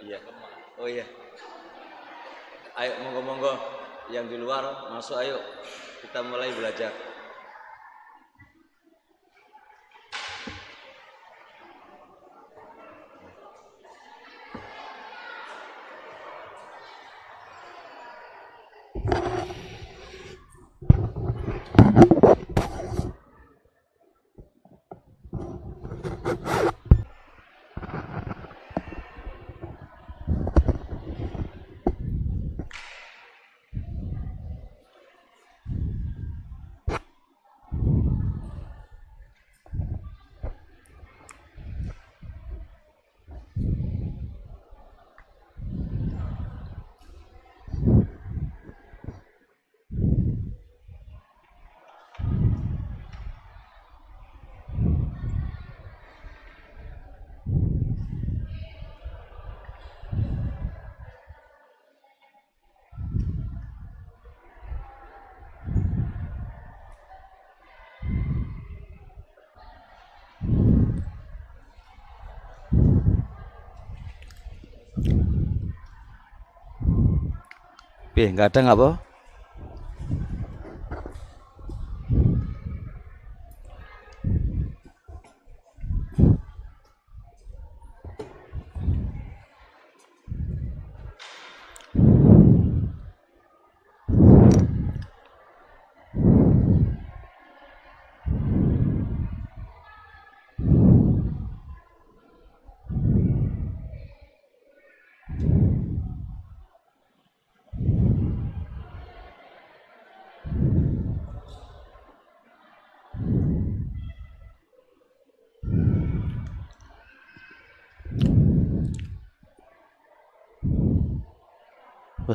Iya. Oh iya. Ayo monggo-monggo yang di luar masuk ayo kita mulai belajar. Piye, enggak apa?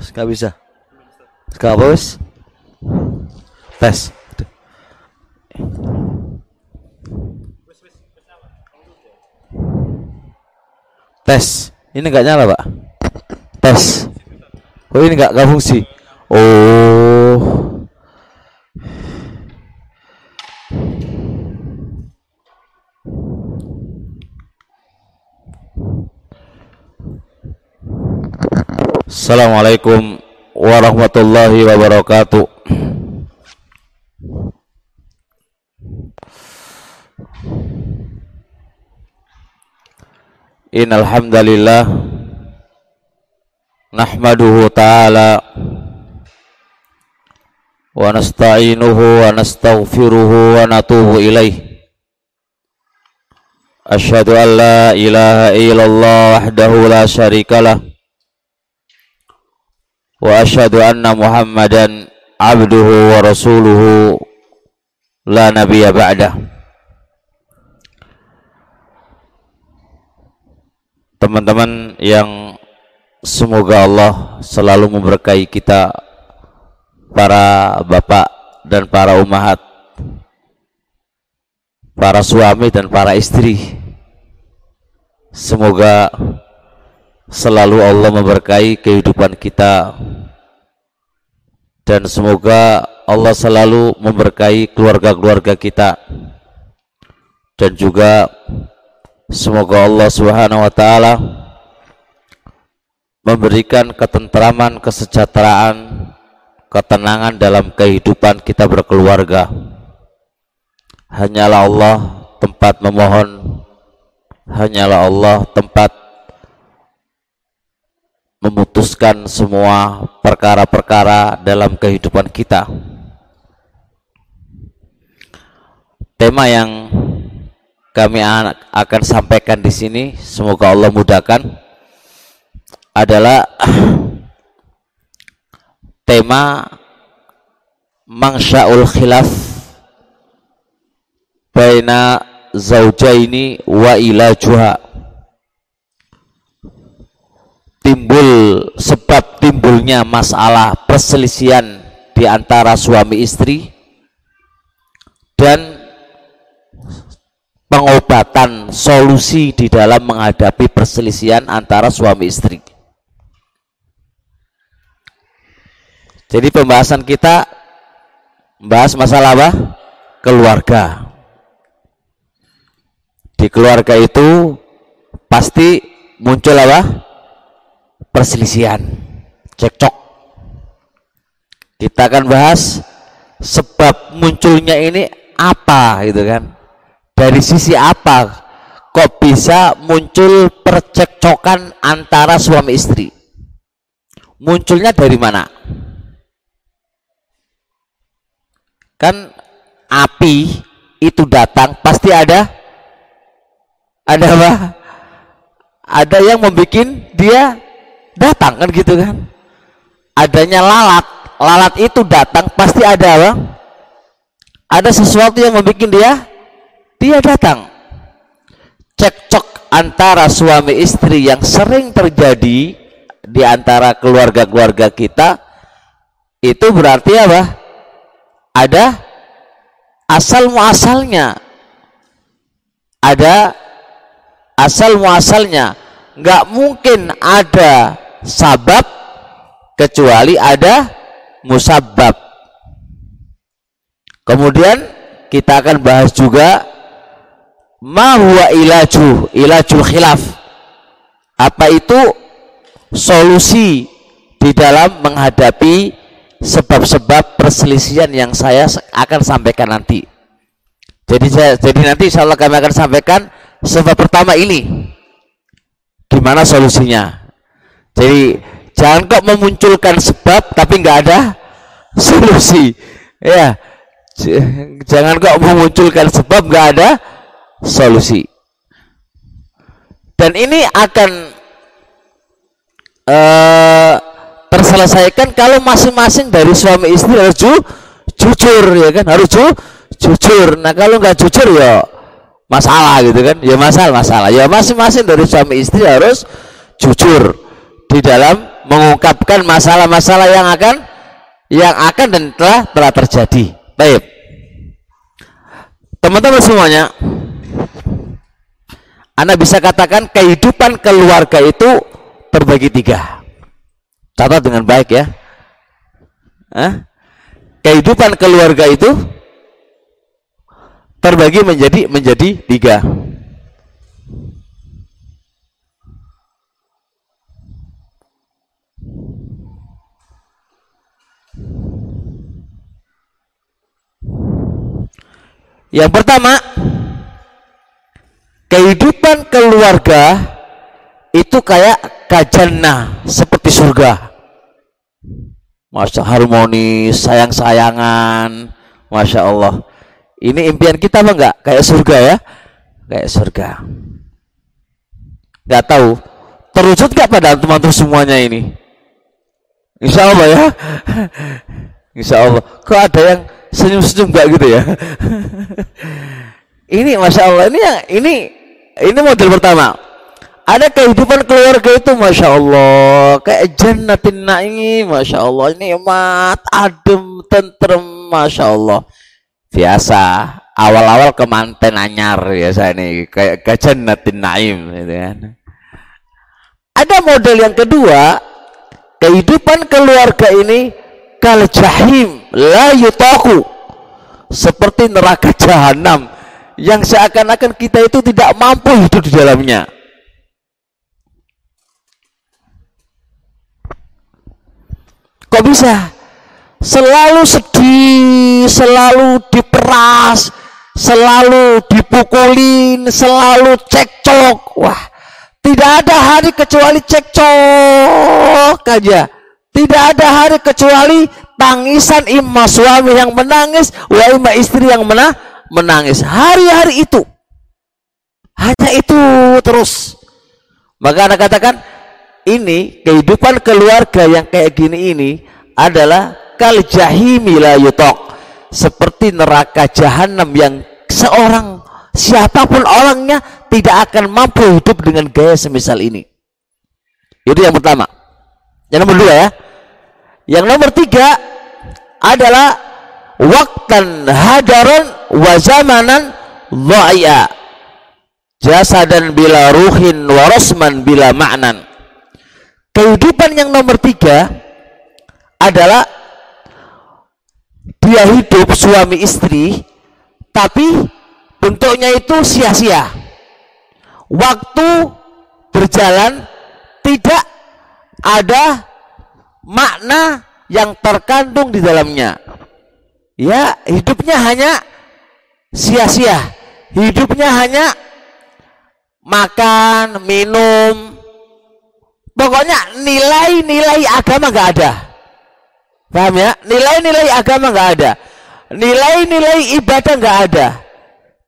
Bos, enggak bisa. Bos? Tes. Tes. Ini enggak nyala, Pak. Tes. Oh, ini enggak enggak fungsi. Oh. Assalamualaikum warahmatullahi wabarakatuh. Innal hamdalillah nahmaduhu ta'ala wa nasta'inuhu wa nastaghfiruhu wa natubu ilaih. Asyhadu an la ilaha illallah wahdahu la syarikalah anna Muhammadan abduhu wa rasuluhu la nabiyya ba'dah. Teman-teman yang semoga Allah selalu memberkahi kita para bapak dan para umahat para suami dan para istri semoga selalu Allah memberkahi kehidupan kita. Dan semoga Allah selalu memberkahi keluarga-keluarga kita. Dan juga semoga Allah Subhanahu wa taala memberikan ketentraman, kesejahteraan, ketenangan dalam kehidupan kita berkeluarga. Hanyalah Allah tempat memohon, hanyalah Allah tempat memutuskan semua perkara-perkara dalam kehidupan kita. Tema yang kami akan sampaikan di sini, semoga Allah mudahkan, adalah tema Mangsyaul Khilaf Baina Zaujaini wa ilajuha timbul sebab timbulnya masalah perselisihan di antara suami istri dan pengobatan solusi di dalam menghadapi perselisihan antara suami istri. Jadi pembahasan kita membahas masalah apa? Keluarga. Di keluarga itu pasti muncul apa? Perselisihan, cekcok. Kita akan bahas sebab munculnya ini apa gitu kan. Dari sisi apa kok bisa muncul percekcokan antara suami istri? Munculnya dari mana? Kan api itu datang pasti ada ada apa? Ada yang membuat dia datang kan gitu kan? Adanya lalat, lalat itu datang pasti ada apa? Ada sesuatu yang membuat dia dia datang. Cekcok antara suami istri yang sering terjadi di antara keluarga-keluarga kita itu berarti apa? Ada asal muasalnya. Ada asal muasalnya. Nggak mungkin ada sabab kecuali ada musabab. Kemudian kita akan bahas juga ma huwa ilaju, ilajul khilaf. Apa itu solusi di dalam menghadapi sebab-sebab perselisihan yang saya akan sampaikan nanti. Jadi saya, jadi nanti insya Allah kami akan sampaikan sebab pertama ini gimana solusinya. Jadi jangan kok memunculkan sebab tapi nggak ada solusi. Ya, jangan kok memunculkan sebab nggak ada solusi. Dan ini akan uh, terselesaikan kalau masing-masing dari suami istri harus ju jujur ya kan harus ju jujur. Nah kalau nggak jujur ya masalah gitu kan ya masalah masalah ya masing-masing dari suami istri harus jujur di dalam mengungkapkan masalah-masalah yang akan yang akan dan telah telah terjadi. Baik. Teman-teman semuanya, anda bisa katakan kehidupan keluarga itu terbagi tiga. Catat dengan baik ya. Hah? Kehidupan keluarga itu terbagi menjadi menjadi tiga. Yang pertama, kehidupan keluarga itu kayak kajana seperti surga. Masya harmonis sayang-sayangan. Masya Allah. Ini impian kita apa enggak? Kayak surga ya? Kayak surga. Nggak tahu. Terwujud nggak pada teman-teman semuanya ini? Insya Allah ya Insya Allah kok ada yang senyum-senyum enggak gitu ya? Ini Masya Allah ini yang ini ini model pertama. Ada kehidupan keluarga itu Masya Allah. Kayak jannatin naim Masya Allah. Ini mat adem tentrem Masya Allah. Biasa awal-awal kemanten anyar biasa ini. Kayak ke jannatin naim gitu kan. Ada model yang kedua kehidupan keluarga ini kal jahim la yutaku seperti neraka jahanam yang seakan-akan kita itu tidak mampu hidup di dalamnya. Kok bisa? Selalu sedih, selalu diperas, selalu dipukulin, selalu cekcok. Wah, tidak ada hari kecuali cekcok aja. Tidak ada hari kecuali tangisan imam suami yang menangis, wa imam istri yang menangis menangis. Hari-hari itu. Hanya itu terus. Maka anda katakan ini kehidupan keluarga yang kayak gini ini adalah kal jahimi la yutok. Seperti neraka jahanam yang seorang siapa pun orangnya tidak akan mampu hidup dengan gaya semisal ini. Itu yang pertama. Yang nomor dua ya yang nomor tiga adalah waktan hadaran wa zamanan dhai'a jasadan bila ruhin wa rasman bila ma'nan. Kehidupan yang nomor tiga adalah dia hidup suami istri tapi bentuknya itu sia-sia. Waktu berjalan tidak ada makna yang terkandung di dalamnya. Ya, hidupnya hanya sia-sia. Hidupnya hanya makan, minum. Pokoknya nilai-nilai agama nggak ada. Paham ya? Nilai-nilai agama nggak ada. Nilai-nilai ibadah nggak ada.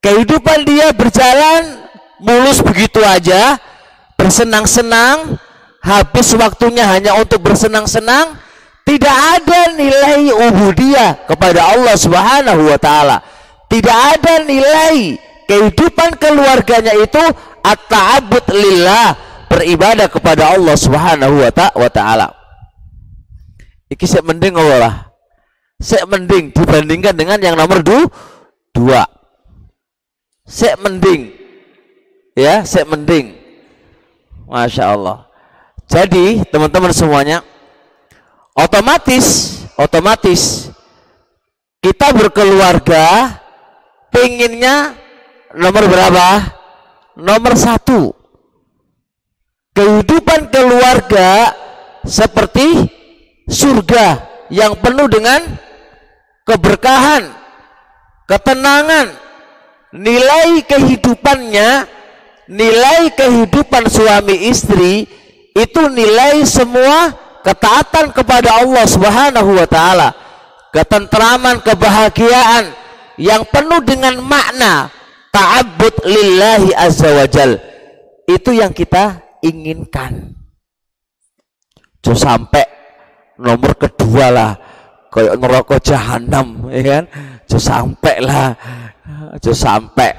Kehidupan dia berjalan mulus begitu aja, bersenang-senang, habis waktunya hanya untuk bersenang-senang, tidak ada nilai ubudiyah kepada Allah Subhanahu wa taala. Tidak ada nilai kehidupan keluarganya itu at-ta'abbud lillah, beribadah kepada Allah Subhanahu wa taala. Iki saya mending Allah Saya mending dibandingkan dengan yang nomor du, dua. Saya mending. Ya, saya mending. Masya Allah. Jadi teman-teman semuanya, otomatis, otomatis kita berkeluarga pengennya nomor berapa? Nomor satu. Kehidupan keluarga seperti surga yang penuh dengan keberkahan, ketenangan, nilai kehidupannya, nilai kehidupan suami istri itu nilai semua ketaatan kepada Allah Subhanahu wa taala, ketentraman, kebahagiaan yang penuh dengan makna ta'abbud lillahi azza wajal. Itu yang kita inginkan. Jangan sampai nomor kedua lah. Kayak neraka jahanam ya kan? Jangan sampai lah. Jangan sampai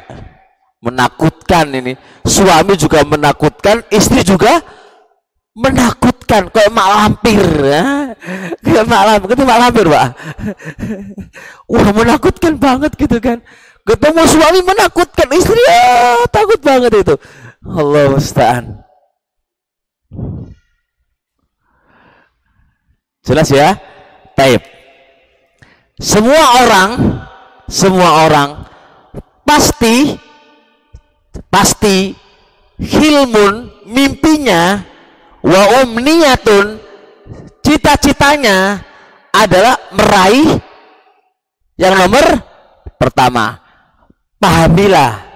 menakutkan ini. Suami juga menakutkan istri juga menakutkan kayak mak lampir ya. kayak mak lampir itu mak lampir pak wah menakutkan banget gitu kan ketemu suami menakutkan istri ya takut banget itu Allah musta'an Jelas ya? Taib. Semua orang, semua orang pasti pasti hilmun mimpinya wa umniyatun cita-citanya adalah meraih yang nomor pertama. Pahamilah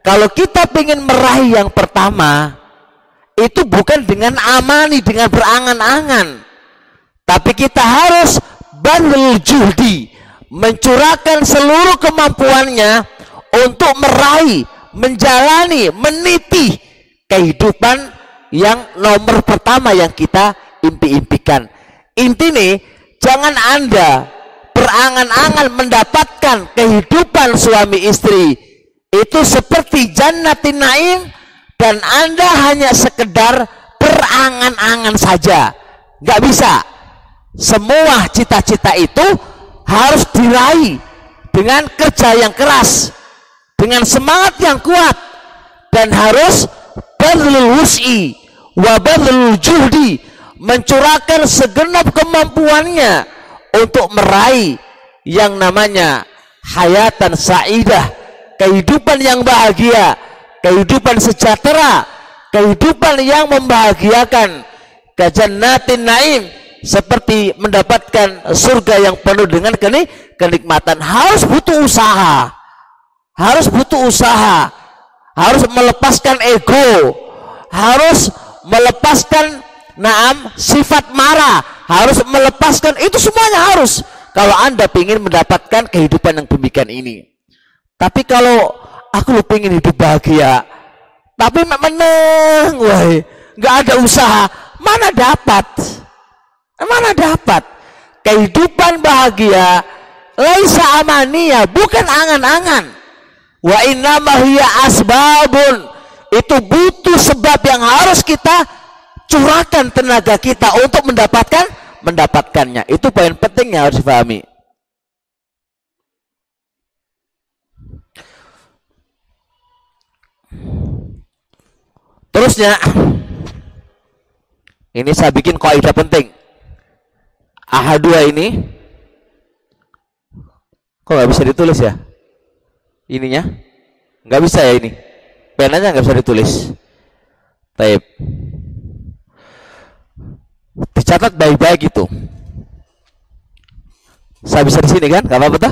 kalau kita ingin meraih yang pertama itu bukan dengan amani dengan berangan-angan tapi kita harus bandel juhdi mencurahkan seluruh kemampuannya untuk meraih, menjalani, meniti kehidupan yang nomor pertama yang kita impi-impikan. Intinya jangan Anda berangan-angan mendapatkan kehidupan suami istri itu seperti jannatin naim dan Anda hanya sekedar berangan-angan saja. Gak bisa semua cita-cita itu harus diraih dengan kerja yang keras dengan semangat yang kuat dan harus badlul wus'i wa badlul juhdi mencurahkan segenap kemampuannya untuk meraih yang namanya hayatan sa'idah kehidupan yang bahagia kehidupan sejahtera kehidupan yang membahagiakan. Kejannatin naim seperti mendapatkan surga yang penuh dengan kenikmatan. Harus butuh usaha. Harus butuh usaha. Harus melepaskan ego. Harus melepaskan naam sifat marah. Harus melepaskan itu semuanya harus. Kalau anda ingin mendapatkan kehidupan yang demikian ini. Tapi kalau aku ingin hidup bahagia tapi menang wah nggak ada usaha mana dapat? Mana dapat? Kehidupan bahagia laisa amania bukan angan-angan. Wa inna hiya asbabun itu butuh sebab yang harus kita curahkan tenaga kita untuk mendapatkan mendapatkannya. Itu poin penting yang harus dipahami terusnya ini saya bikin kaidah penting. AH2 ini kok nggak bisa ditulis ya? Ininya? Nggak bisa ya ini penanya nggak bisa ditulis tape dicatat baik-baik itu. Saya bisa di sini kan? Gak apa-apa?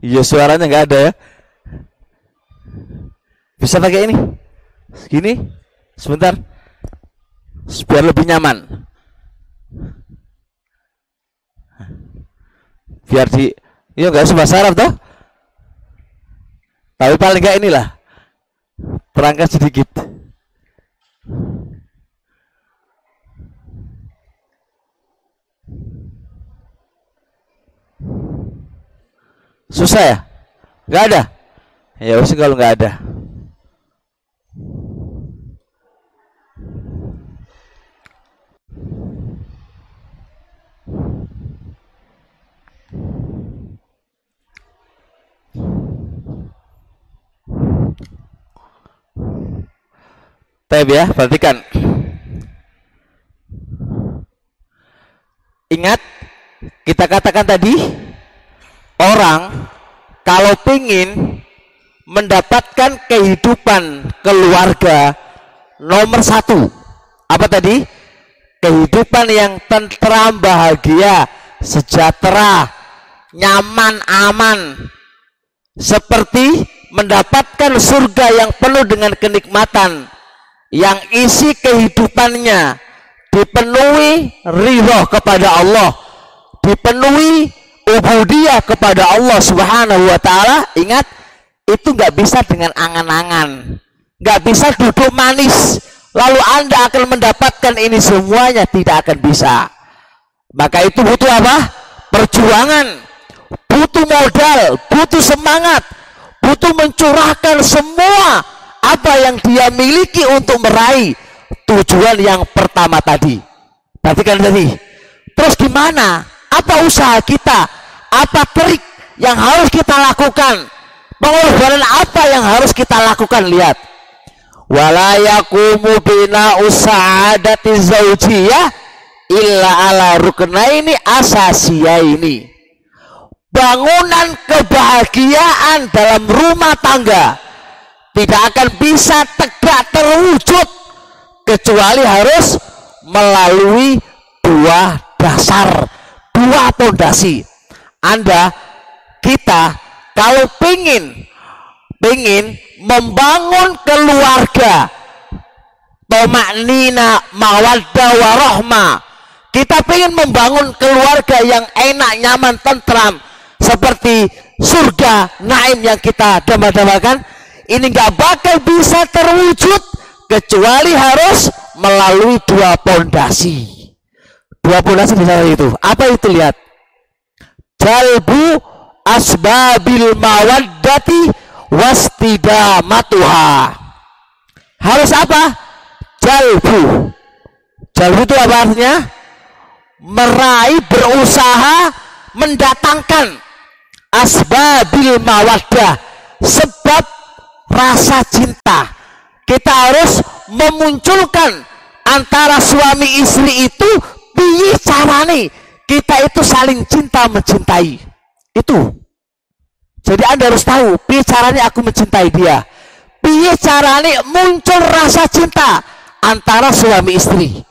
Iya suaranya nggak ada ya. Bisa pakai ini? Gini? Sebentar. Biar lebih nyaman. Biar di Iya nggak usah bahasa Arab toh? Tapi paling nggak inilah perangkat sedikit. Susah ya? Gak ada? Ya wis kalau nggak ada. Tab ya, perhatikan. Ingat, kita katakan tadi orang kalau ingin mendapatkan kehidupan keluarga nomor satu apa tadi? Kehidupan yang tentram bahagia sejahtera nyaman aman. Seperti mendapatkan surga yang penuh dengan kenikmatan yang isi kehidupannya dipenuhi ridho kepada Allah dipenuhi ubudiyah kepada Allah Subhanahu wa taala, ingat itu nggak bisa dengan angan-angan. Nggak bisa duduk manis lalu Anda akan mendapatkan ini semuanya tidak akan bisa. Maka itu butuh apa? Perjuangan, butuh modal, butuh semangat, butuh mencurahkan semua apa yang dia miliki untuk meraih tujuan yang pertama tadi. Perhatikan tadi. Terus gimana? Apa usaha kita? Apa trik yang harus kita lakukan? Pengorbanan apa yang harus kita lakukan? Lihat. Wala yakumu bina usaadati zaujiyah illa ala ruknaini asasiya ini. Bangunan kebahagiaan dalam rumah tangga tidak akan bisa tegak terwujud kecuali harus melalui dua dasar dua pondasi. Anda, kita kalau pingin pingin membangun keluarga tomak nina mawadda warohma kita ingin membangun keluarga yang enak nyaman tentram seperti surga naim yang kita damai-damakan ini nggak bakal bisa terwujud kecuali harus melalui dua pondasi. Dua puluh bisa itu apa itu lihat? Jalbu asbabil mawaddati wastidamatuha. Harus apa? Jalbu. Jalbu itu apa artinya? Meraih berusaha mendatangkan asbabil mawaddah sebab rasa cinta. Kita harus memunculkan antara suami istri itu piye carane. Kita itu saling cinta mencintai. Itu. Jadi anda harus tahu piye caranya aku mencintai dia. Piye caranya muncul rasa cinta antara suami istri.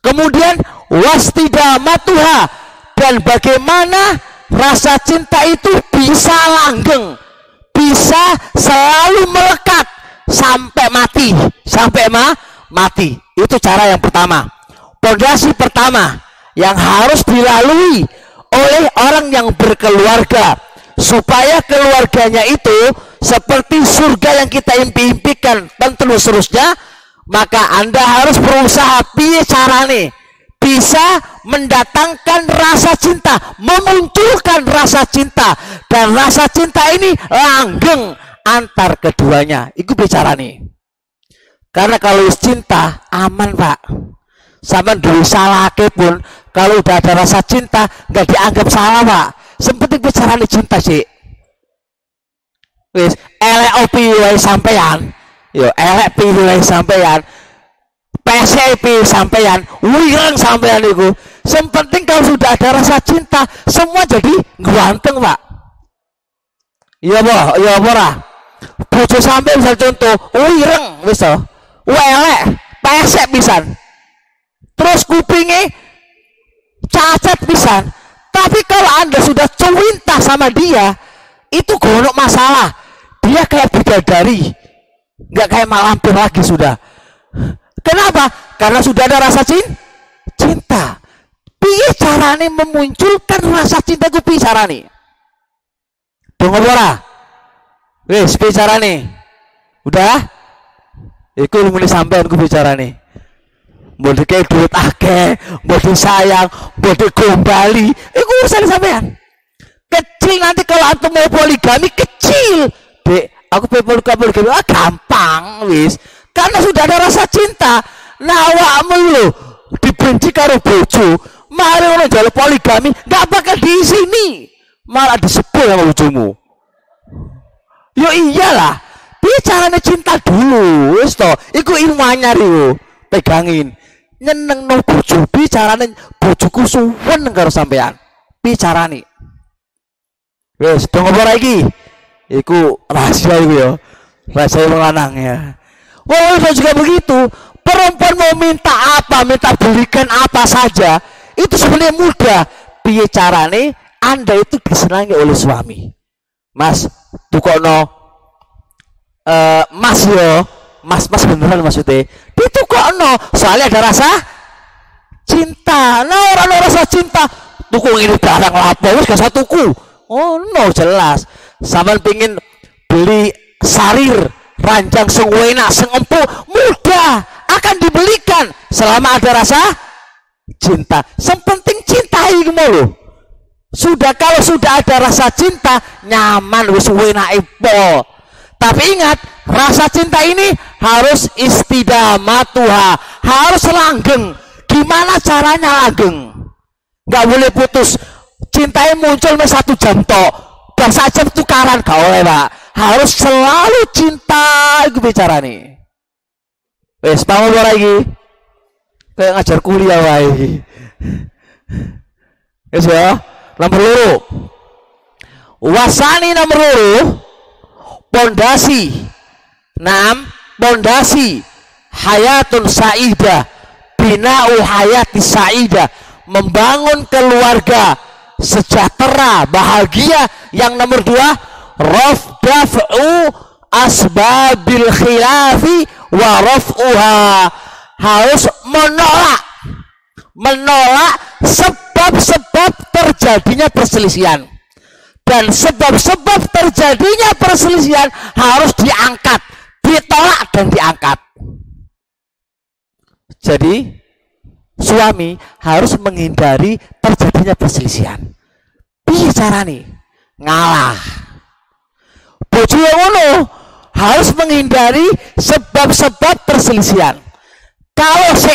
Kemudian wastidamatuha. Dan bagaimana rasa cinta itu bisa langgeng bisa selalu melekat sampai mati. Sampai ma mati. Itu cara yang pertama. Pondasi pertama yang harus dilalui oleh orang yang berkeluarga. Supaya keluarganya itu seperti surga yang kita impi-impikan. Dan seterusnya maka anda harus berusaha. Piye carane bisa mendatangkan rasa cinta memunculkan rasa cinta. Dan rasa cinta ini langgeng antar keduanya. Itu bicara nih. Karena kalau cinta aman pak. Sama dulu salah pun kalau udah ada rasa cinta nggak dianggap salah pak. Sempetin bicara cinta sih wis elek opi sampean. Yo elek pi wae sampean PSP sampean wirang sampean itu sempenting kalau sudah ada rasa cinta semua jadi ganteng pak. Iya boh iya boh bojo sampai misal contoh wireng wis to. Elek pesek pisan. Terus kupingnya cacat pisan. Tapi kalau anda sudah cinta sama dia, itu gonok masalah. Dia kayak bidadari, nggak kayak malampir lagi sudah. Kenapa? Karena sudah ada rasa cinta. Piye carane memunculkan rasa cinta ku piye carane? Dong ora? Wis piye carane? Udah? Iku mulai sampean ku bicarane. Mbok dikei duit akeh, mbok disayang, mbok digombali, iku urusan sampean. Kecil nanti kalau antum mau poligami kecil. Dek, aku pengen poligami, ah gampang wis. Karena sudah ada rasa cinta. Nah awakmu dibenci karo bojo, mari ngono jalur poligami, nggak bakal di sini. Malah disebut sama bojomu. Yo iyalah, bicaranya cinta dulu, wis to. Iku ilmu anyar yo. Pegangin. Nyeneng no bojo, bicaranya bojoku suwen karo sampean. Bicarane. Wis, dong apa lagi? Iku rahasia iku ya. Rahasia lanang ya. Wah, itu juga begitu. Perempuan mau minta apa, minta belikan apa saja, itu sebenarnya mudah. Piye carane Anda itu disenangi oleh suami. Mas, tukono eh Mas yo, Mas Mas beneran maksudnya. Ditukokno, soalnya ada rasa cinta. Nah, orang ada rasa cinta. Tuku ini barang lapo, wis gak satu tuku. Oh no, jelas. Sampean pingin beli sarir, ranjang sing enak, sing empuk, mudah akan dibelikan selama ada rasa cinta. Yang penting cintai lo. Sudah kalau sudah ada rasa cinta, nyaman wis enak ipo. Tapi ingat, rasa cinta ini harus istidamatuha, harus langgeng. Gimana caranya langgeng? Gak boleh putus. Cintanya muncul satu jam tok. Dan saja tukaran oleh pak. Harus selalu cinta itu bicara nih. Wes, paham lagi? Kayak ngajar kuliah wae. Wes ya, nomor loro. Wasani nomor loro pondasi. Enam, pondasi hayatun saidah binau hayati saidah membangun keluarga sejahtera bahagia. Yang nomor dua rafdaf'u asbabil khilafi wa raf'uha. Harus menolak. Menolak sebab-sebab terjadinya perselisihan. Dan sebab-sebab terjadinya perselisihan harus diangkat. Ditolak dan diangkat. Jadi suami harus menghindari terjadinya perselisihan. Bicara nih ngalah. Bojo ngono harus menghindari sebab-sebab perselisihan. Kalau si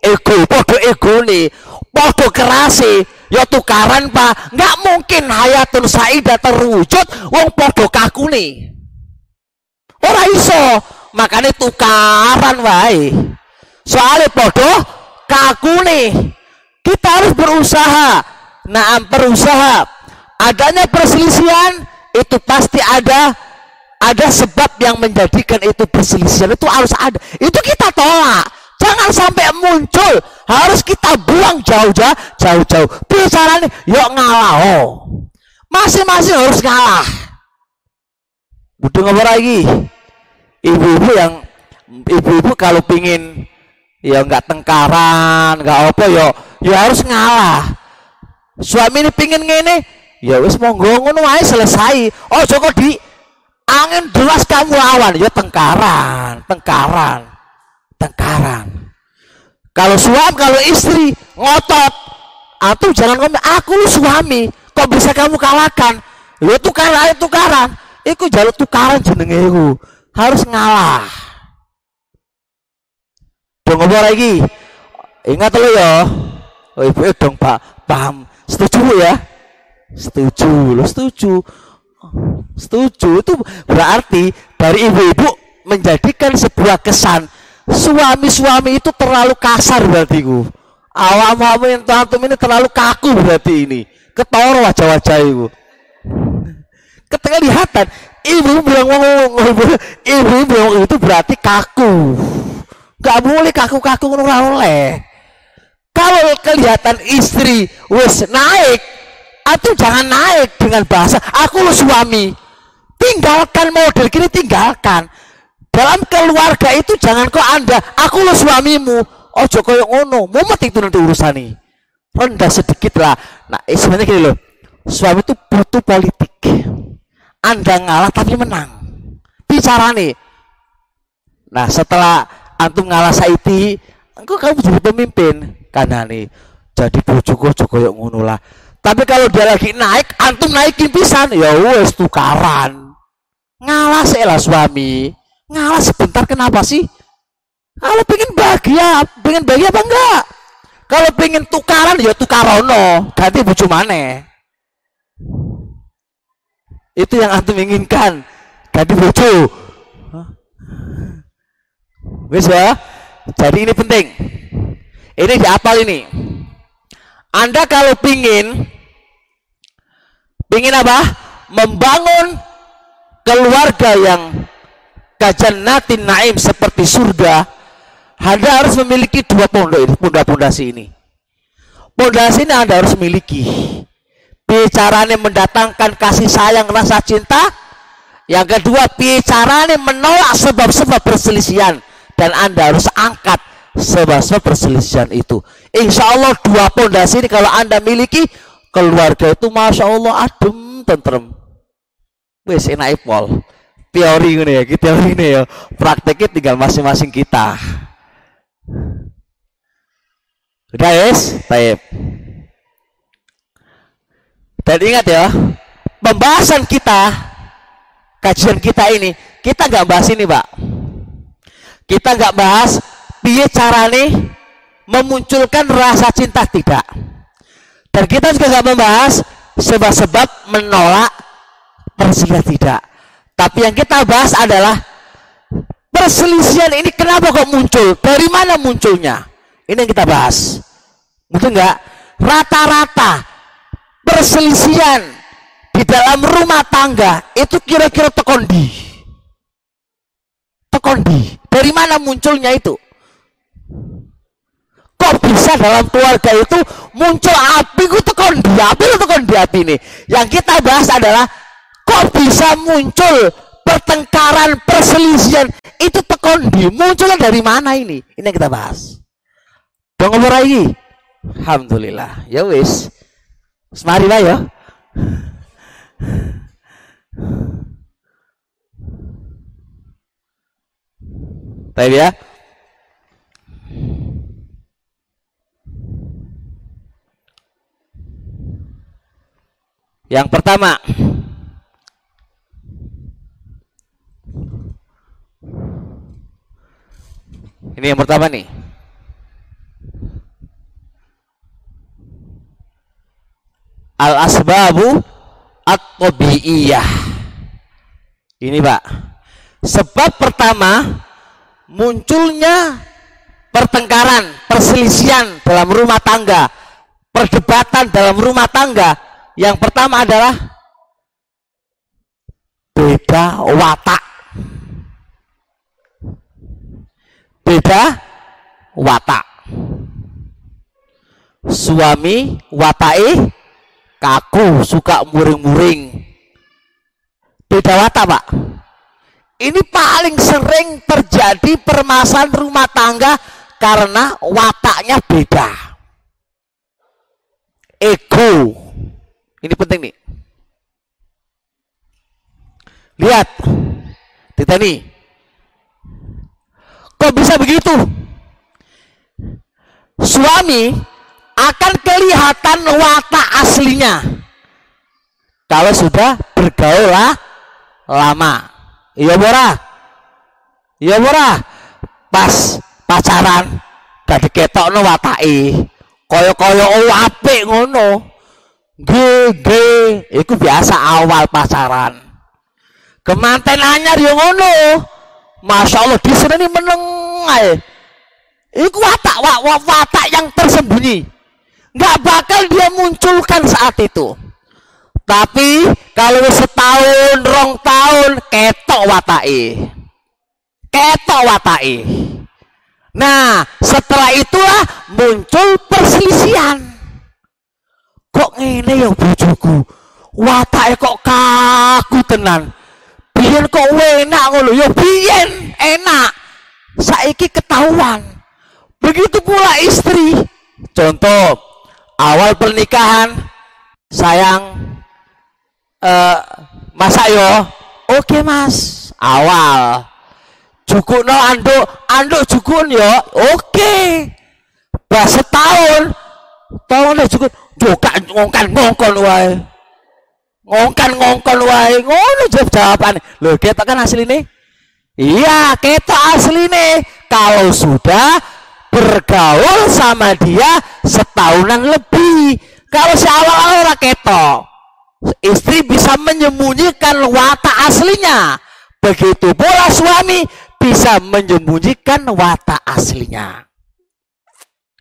ego podo ego nih podo kerasi ya tukaran pak. Nggak mungkin hayatun saidah terwujud wong podo kaku nih ora iso. Makanya tukaran wae soalnya podo nih. Kita harus berusaha. Nah berusaha. Adanya perselisihan itu pasti ada ada sebab yang menjadikan itu perselisihan. Itu harus ada. Itu kita tolak. Jangan sampai muncul. Harus kita buang jauh-jauh jauh-jauh. Bicaranya yuk ngalah oh masing-masing harus ngalah. Udah ngobrol lagi. Ibu-ibu yang ibu-ibu kalau pingin ya nggak tengkaran nggak apa ya. Ya harus ngalah. Suami ini pingin ngene ya wis monggo ngono ae selesai. Oh joko di angin deras kamu lawan ya tengkaran tengkaran tengkaran. Kalau suami kalau istri ngotot atau jangan ngomong aku lu suami kok bisa kamu kalahkan? Lu tukaran tukaran. Itu jalur tukaran jenenge harus ngalah dong ngobrol lagi. Ingat lo ya. Oh ibu dong pak. Paham. Setuju ya? Setuju. Lo setuju. Setuju itu berarti dari ibu-ibu menjadikan sebuah kesan. Suami-suami itu terlalu kasar berarti ku awam-awam yang antum ini terlalu kaku berarti ini. Ketoro wajah-wajah itu ketika ibu bilang ibu bilang itu berarti kaku Gak boleh kaku-kaku ora oleh. Kalau kelihatan istri wis naik, atau jangan naik dengan bahasa aku lo suami. Tinggalkan model kini tinggalkan. Dalam keluarga itu jangan kok anda, aku lo suamimu. Ojo koyo ngono, mumet itu nanti urusan ini. Rendah sedikit lah. Nah, eh, sebenarnya gini loh. Suami itu butuh politik. Anda ngalah tapi menang. Bicara nih. Nah, setelah antum ngalah saiti, engkau kamu jadi pemimpin. Karena nih, jadi bojoku ojo koyo ngono lah. Tapi kalau dia lagi naik, antum naikin pisan, ya wes tukaran. Ngalah lah suami. Ngalah sebentar kenapa sih? Kalau pengen bahagia, pengen bahagia apa enggak? Kalau pengen tukaran ya tukarono, ganti bojo mana? Itu yang antum inginkan. Ganti bojo. Wis ya. Jadi ini penting. Ini diapal ini. Anda kalau pingin pingin apa? Membangun keluarga yang kajannatin naim seperti surga, Anda harus memiliki dua pondok ini, pondasi ini. Pondasi ini Anda harus miliki. Bicaranya mendatangkan kasih sayang, rasa cinta. Yang kedua, bicaranya menolak sebab-sebab perselisihan. Dan Anda harus angkat sebab-sebab perselisihan itu. Insya Allah dua pondasi ini kalau Anda miliki, keluarga itu Masya Allah adem, tentrem. Wes enak pol teori ini ya, teori ini ya. Prakteknya tinggal masing-masing kita. Udah yes, taib. Dan ingat ya, pembahasan kita, kajian kita ini, kita nggak bahas ini, Pak. Kita nggak bahas piye nih memunculkan rasa cinta tidak. Dan kita juga nggak membahas sebab-sebab menolak perselisihan tidak. Tapi yang kita bahas adalah perselisihan ini kenapa kok muncul? Dari mana munculnya? Ini yang kita bahas. Betul nggak? Rata-rata perselisihan di dalam rumah tangga itu kira-kira tekondi. Tekondi. Dari mana munculnya itu? Kok bisa dalam keluarga itu muncul api itu tekondi? Api itu tekondi api ini. Yang kita bahas adalah kok bisa muncul pertengkaran perselisihan itu tekondi munculnya dari mana ini ini yang kita bahas dong ngomong lagi Alhamdulillah ya wis semari lah ya Baik ya. Yang pertama, Ini yang pertama nih. Al asbabu at-tabi'iyah. Ini, Pak. Sebab pertama munculnya pertengkaran, perselisihan dalam rumah tangga, perdebatan dalam rumah tangga. Yang pertama adalah beda watak. Beda watak. Suami watai kaku suka muring-muring. Beda watak pak ini paling sering terjadi permasalahan rumah tangga karena wataknya beda. Ego. Ini penting nih. Lihat. Kita nih Kok bisa begitu? Suami akan kelihatan watak aslinya. Kalau sudah bergaul lama. Iya bora, iya bora. Pas pacaran gak diketokno watake. Kaya-kaya oh apik ngono. Gege, itu biasa awal pacaran. Kemanten anyar yo ngono. Masya Allah di sini ini menengai. Itu watak, watak, watak yang tersembunyi. Nggak bakal dia munculkan saat itu. Tapi kalau setahun, rong tahun, ketok watai. Ketok watai. Nah, setelah itulah muncul perselisihan. Kok ngene ya bojoku? Watake kok kaku tenan. Biyen kok enak ngono ya biyen enak. Saiki ketahuan. Begitu pula istri. Contoh, awal pernikahan sayang eh masak yo. Oke, Mas. Awal. No anduk anduk jukun ya oke. Bah setahun. Tahun deh jukun. Juga ngongkan ngongkon wae. Ngongkan ngongkon wae. Ngono jawab jawaban. Lo kita kan asli nih iya kita asli nih kalau sudah bergaul sama dia setahunan lebih. Kalau si awal-awal ketok istri bisa menyembunyikan watak aslinya begitu pula suami bisa menyembunyikan watak aslinya.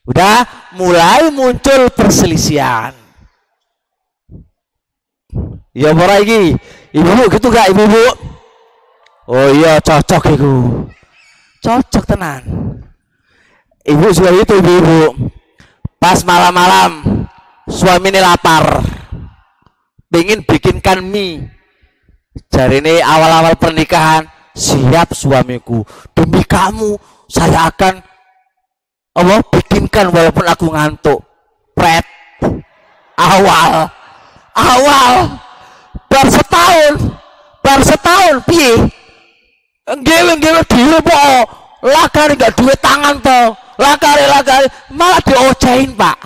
Udah mulai muncul perselisihan. Ya para iki, ibu gitu gak ibu-ibu? Oh iya cocok itu. Cocok tenan. Ibu juga itu ibu-ibu. Pas malam-malam suami ini lapar. Pengen bikinkan mie. Jari ini awal-awal pernikahan siap suamiku. Demi kamu saya akan Allah bikinkan walaupun aku ngantuk. Pret. Awal. Awal. Bar setahun. Bar setahun piye? Ngewe ngewe dhewe po. Lakari gak duit tangan to lakari lakari malah diocain pak.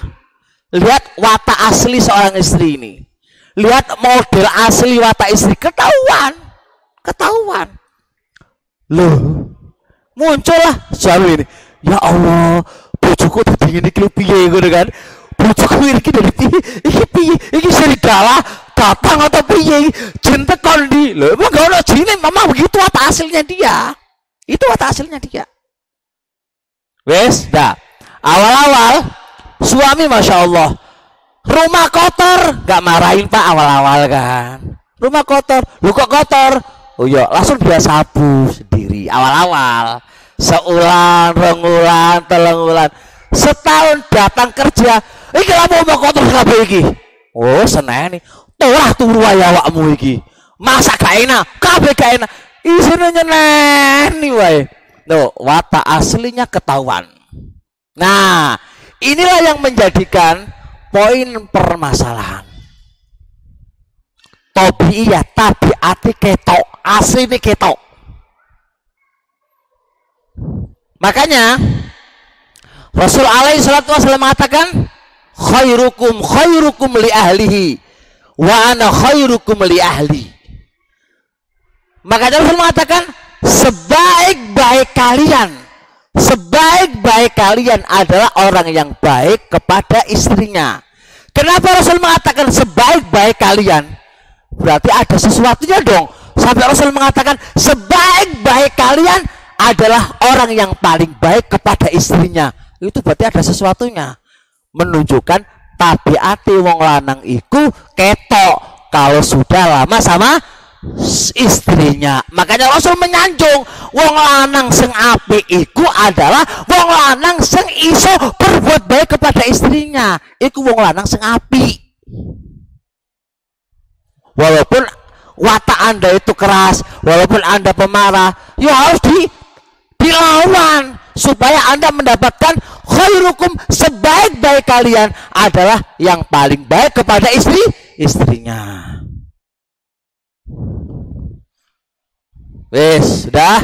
Lihat watak asli seorang istri ini lihat model asli watak istri ketahuan ketahuan Loh, muncullah suami ini. Ya Allah, bojoku tadi ini kilo piye ngono kan. Bojoku ini dari piye? Iki piye? Iki serigala datang atau piye? Jin tekon di. Loh, emang gak ono jine, mama begitu apa hasilnya dia. Itu apa hasilnya dia. Wes, dah. Awal-awal suami masya Allah rumah kotor. Gak marahin pak awal-awal kan. Rumah kotor. Lu kok kotor? Oh iya langsung dia sabu sendiri awal-awal. Seulan rengulan telengulan. Setahun datang kerja iki lamu mau kotor kabeh iki. Oh seneng nih turah turu awakmu iki. Masa gak enak kabeh gak enak. Isine nyeneni wae. No watak aslinya ketahuan. Nah inilah yang menjadikan poin permasalahan. Tabiiyah tabiati ketok asli ini ketok. Makanya Rasul alaihi salatu wasallam mengatakan khairukum khairukum li ahlihi wa ana khairukum li ahli. Makanya Rasul mengatakan sebaik-baik kalian sebaik-baik kalian adalah orang yang baik kepada istrinya. Kenapa Rasul mengatakan sebaik-baik kalian? Berarti ada sesuatunya dong. Sampai Rasul mengatakan sebaik-baik kalian adalah orang yang paling baik kepada istrinya. Itu berarti ada sesuatunya. Menunjukkan tabiati wong lanang iku ketok. Kalau sudah lama sama istrinya. Makanya Rasul menyanjung wong lanang sing api iku adalah wong lanang sing iso berbuat baik kepada istrinya. Iku wong lanang sing api walaupun watak anda itu keras walaupun anda pemarah ya harus di dilawan supaya anda mendapatkan khairukum sebaik-baik kalian adalah yang paling baik kepada istri istrinya wes sudah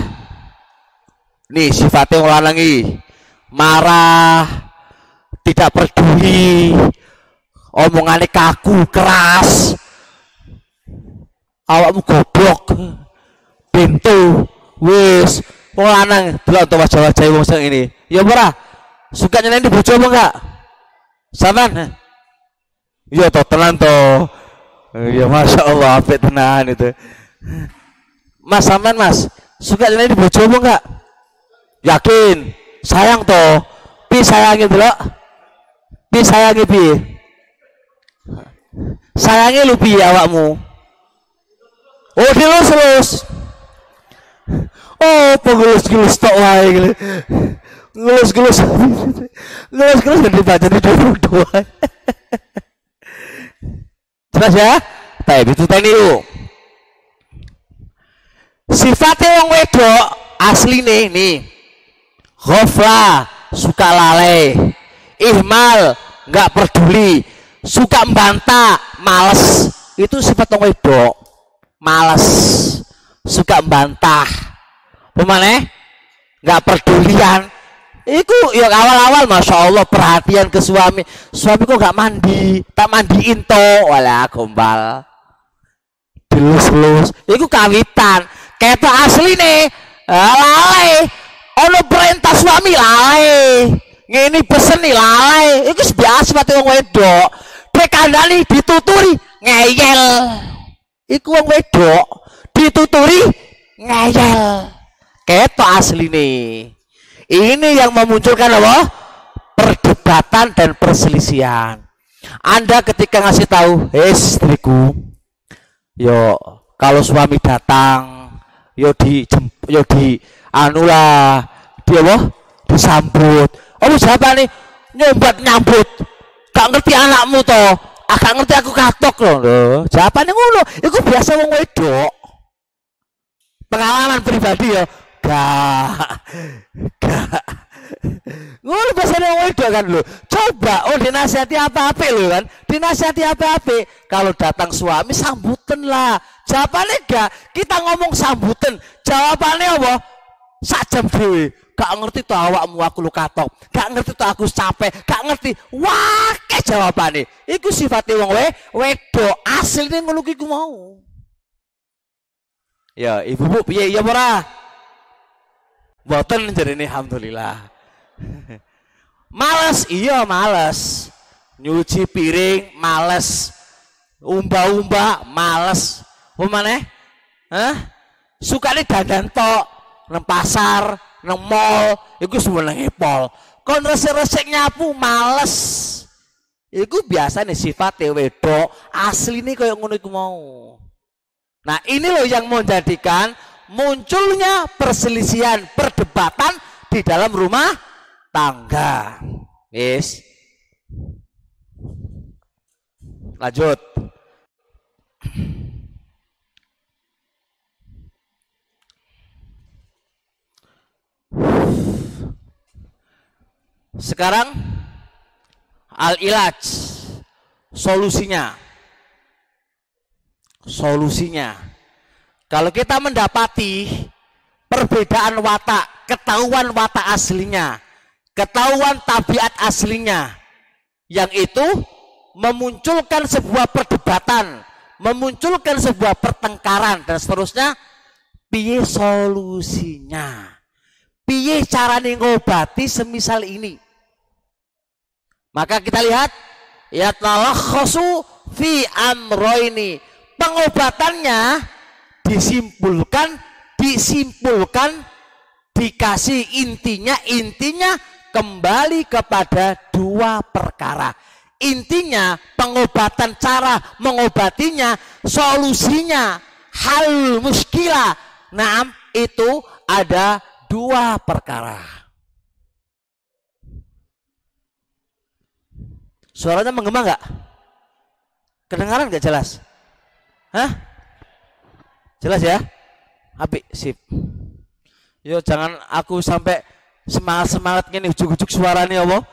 nih sifatnya lanangi marah tidak peduli omongannya kaku keras. Awakmu goblok pintu wis wong lanang to wajah-wajah wong sing ini. Ya ora suka nyeneni bojo apa enggak? Sampean? Iya to tenan to ya masya Allah apik tenan itu mas sampean mas suka nyeneni bojo apa enggak? Yakin? Sayang to pi sayangi delok. Pi sayangi pi? Sayangi lu pi awakmu? Oh dilus terus. Oh pengulus-gulus tok wae gitu. ngelus-ngelus. Ngelus-ngelus dan dibaca di doa jelas ya? Tapi itu tadi yuk sifatnya wong wedok asli nih nih ghafla suka lalai. Ihmal nggak peduli. Suka membantah males. Itu sifat wong wedok males. Suka membantah pemane nggak pedulian Iku ya awal-awal masya Allah perhatian ke suami. Suami kok gak mandi, tak mandiin to, wala gombal. Dilus-lus. Iku kawitan. Ketok asli nih. Lalai. Ono perintah suami lalai. Ngini pesen nih lalai. Iku biasa mati wong wedok. Dekandani dituturi ngeyel. Iku wong wedok dituturi ngeyel. Asli nih. Ini yang memunculkan apa? Perdebatan dan perselisihan. Anda ketika ngasih tahu, "Hei istriku, yo kalau suami datang, yo di yo di anula, dia apa? Disambut. Oh siapa nih? Nyombat nyambut. Gak ngerti anakmu toh. Ah, ngerti aku katok loh. Loh, siapa nih ngono? Iku biasa wong wedok. Pengalaman pribadi ya, gak gak ngono bahasa wong wedok kan lo coba oh dinasihati apa-apa lo kan. Dinasihati apa-apa kalau datang suami sambutan lah. Jawabannya gak kita ngomong sambutan. Jawabannya apa? Sak jam dewe gak ngerti tuh awakmu aku lu katok. Gak ngerti tuh aku capek. Gak ngerti. Wah ke jawabannya iku sifatnya wong we wedok. Aslinya ngono iku mau. Ya ibu bu piye ya ora? Boten jadi ini alhamdulillah. Males, iya males. Nyuci piring males. Umba-umba males. Umane? Suka nih dandan tok nang pasar, nang mall, iku nang pol. Kon resik-resik nyapu males. Biasa nih sifat wedok, asli nih kayak ngono iku mau. Nah ini loh yang menjadikan munculnya perselisihan, perdebatan di dalam rumah tangga. Yes. Lanjut. Sekarang al-ilaj solusinya. Solusinya kalau kita mendapati perbedaan watak, ketahuan watak aslinya, ketahuan tabiat aslinya, yang itu memunculkan sebuah perdebatan, memunculkan sebuah pertengkaran dan seterusnya, piye solusinya? Piye cara ngobati semisal ini? Maka kita lihat ya talakhasu fi amroini. Pengobatannya disimpulkan disimpulkan dikasih intinya intinya kembali kepada dua perkara intinya pengobatan cara mengobatinya solusinya hal muskilah nah itu ada dua perkara suaranya menggema nggak kedengaran nggak jelas Hah? Jelas ya? Api, sip. Yo jangan aku sampai semangat-semangat gini ujuk-ujuk suaranya apa?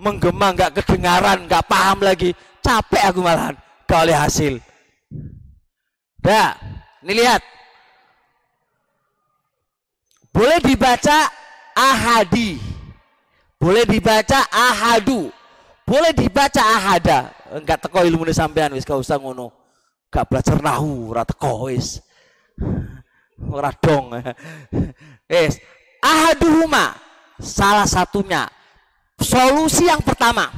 Menggema nggak kedengaran, nggak paham lagi. Capek aku malahan gak oleh hasil. Dah, ini lihat. Boleh dibaca ahadi. Boleh dibaca ahadu. Boleh dibaca ahada. Enggak teko ilmu sampean wis gak usah ngono. Gak belajar nahu, ora teko wis. Ora dong. Yes. Ahaduhuma salah satunya. Solusi yang pertama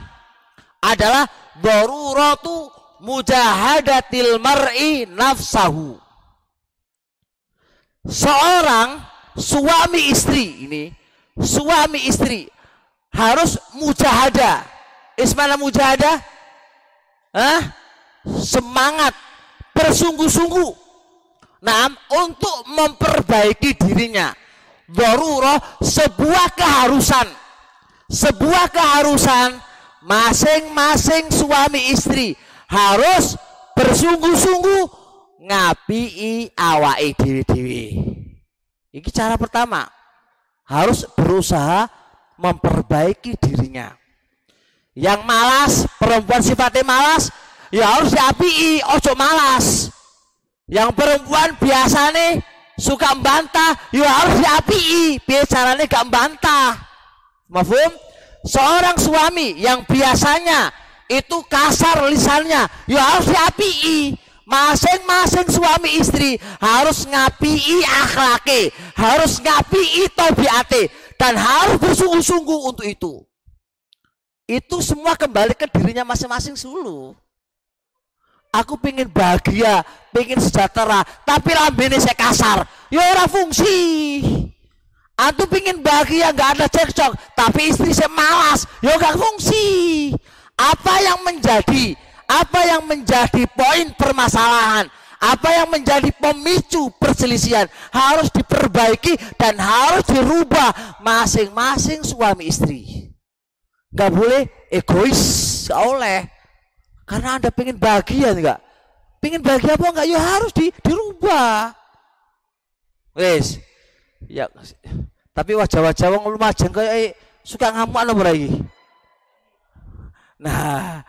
adalah daruratu mujahadatil mar'i nafsahu. Seorang suami istri ini, suami istri harus mujahada. Ismana mujahada? Hah? Semangat, bersungguh-sungguh Nah, untuk memperbaiki dirinya, Doruro sebuah keharusan. Sebuah keharusan masing-masing suami istri harus bersungguh-sungguh ngapi awake dhewe-dhewe. Iki cara pertama. Harus berusaha memperbaiki dirinya. Yang malas, perempuan sifatnya malas, ya harus diapi, ojo malas. Yang perempuan biasa nih suka membantah, ya harus diapi, biar caranya gak membantah. Mafhum? Seorang suami yang biasanya itu kasar lisannya, ya harus diapi. Masing-masing suami istri harus ngapii akhlaki, harus ngapii tobiate, dan harus bersungguh-sungguh untuk itu. Itu semua kembali ke dirinya masing-masing dulu. Aku pengen bahagia, pengen sejahtera, tapi lambene saya kasar. Ya ora fungsi. Antu pengen bahagia nggak ada cekcok, tapi istri saya malas, ya gak fungsi. Apa yang menjadi apa yang menjadi poin permasalahan, apa yang menjadi pemicu perselisihan harus diperbaiki dan harus dirubah masing-masing suami istri. Gak boleh egois, gak oleh. Karena anda pengen bahagia enggak? Pengen bahagia apa enggak? Ya harus di, dirubah. Wes, ya. Tapi wajah-wajah wong lumajang kayak eh, suka ngamuk apa lagi? Nah,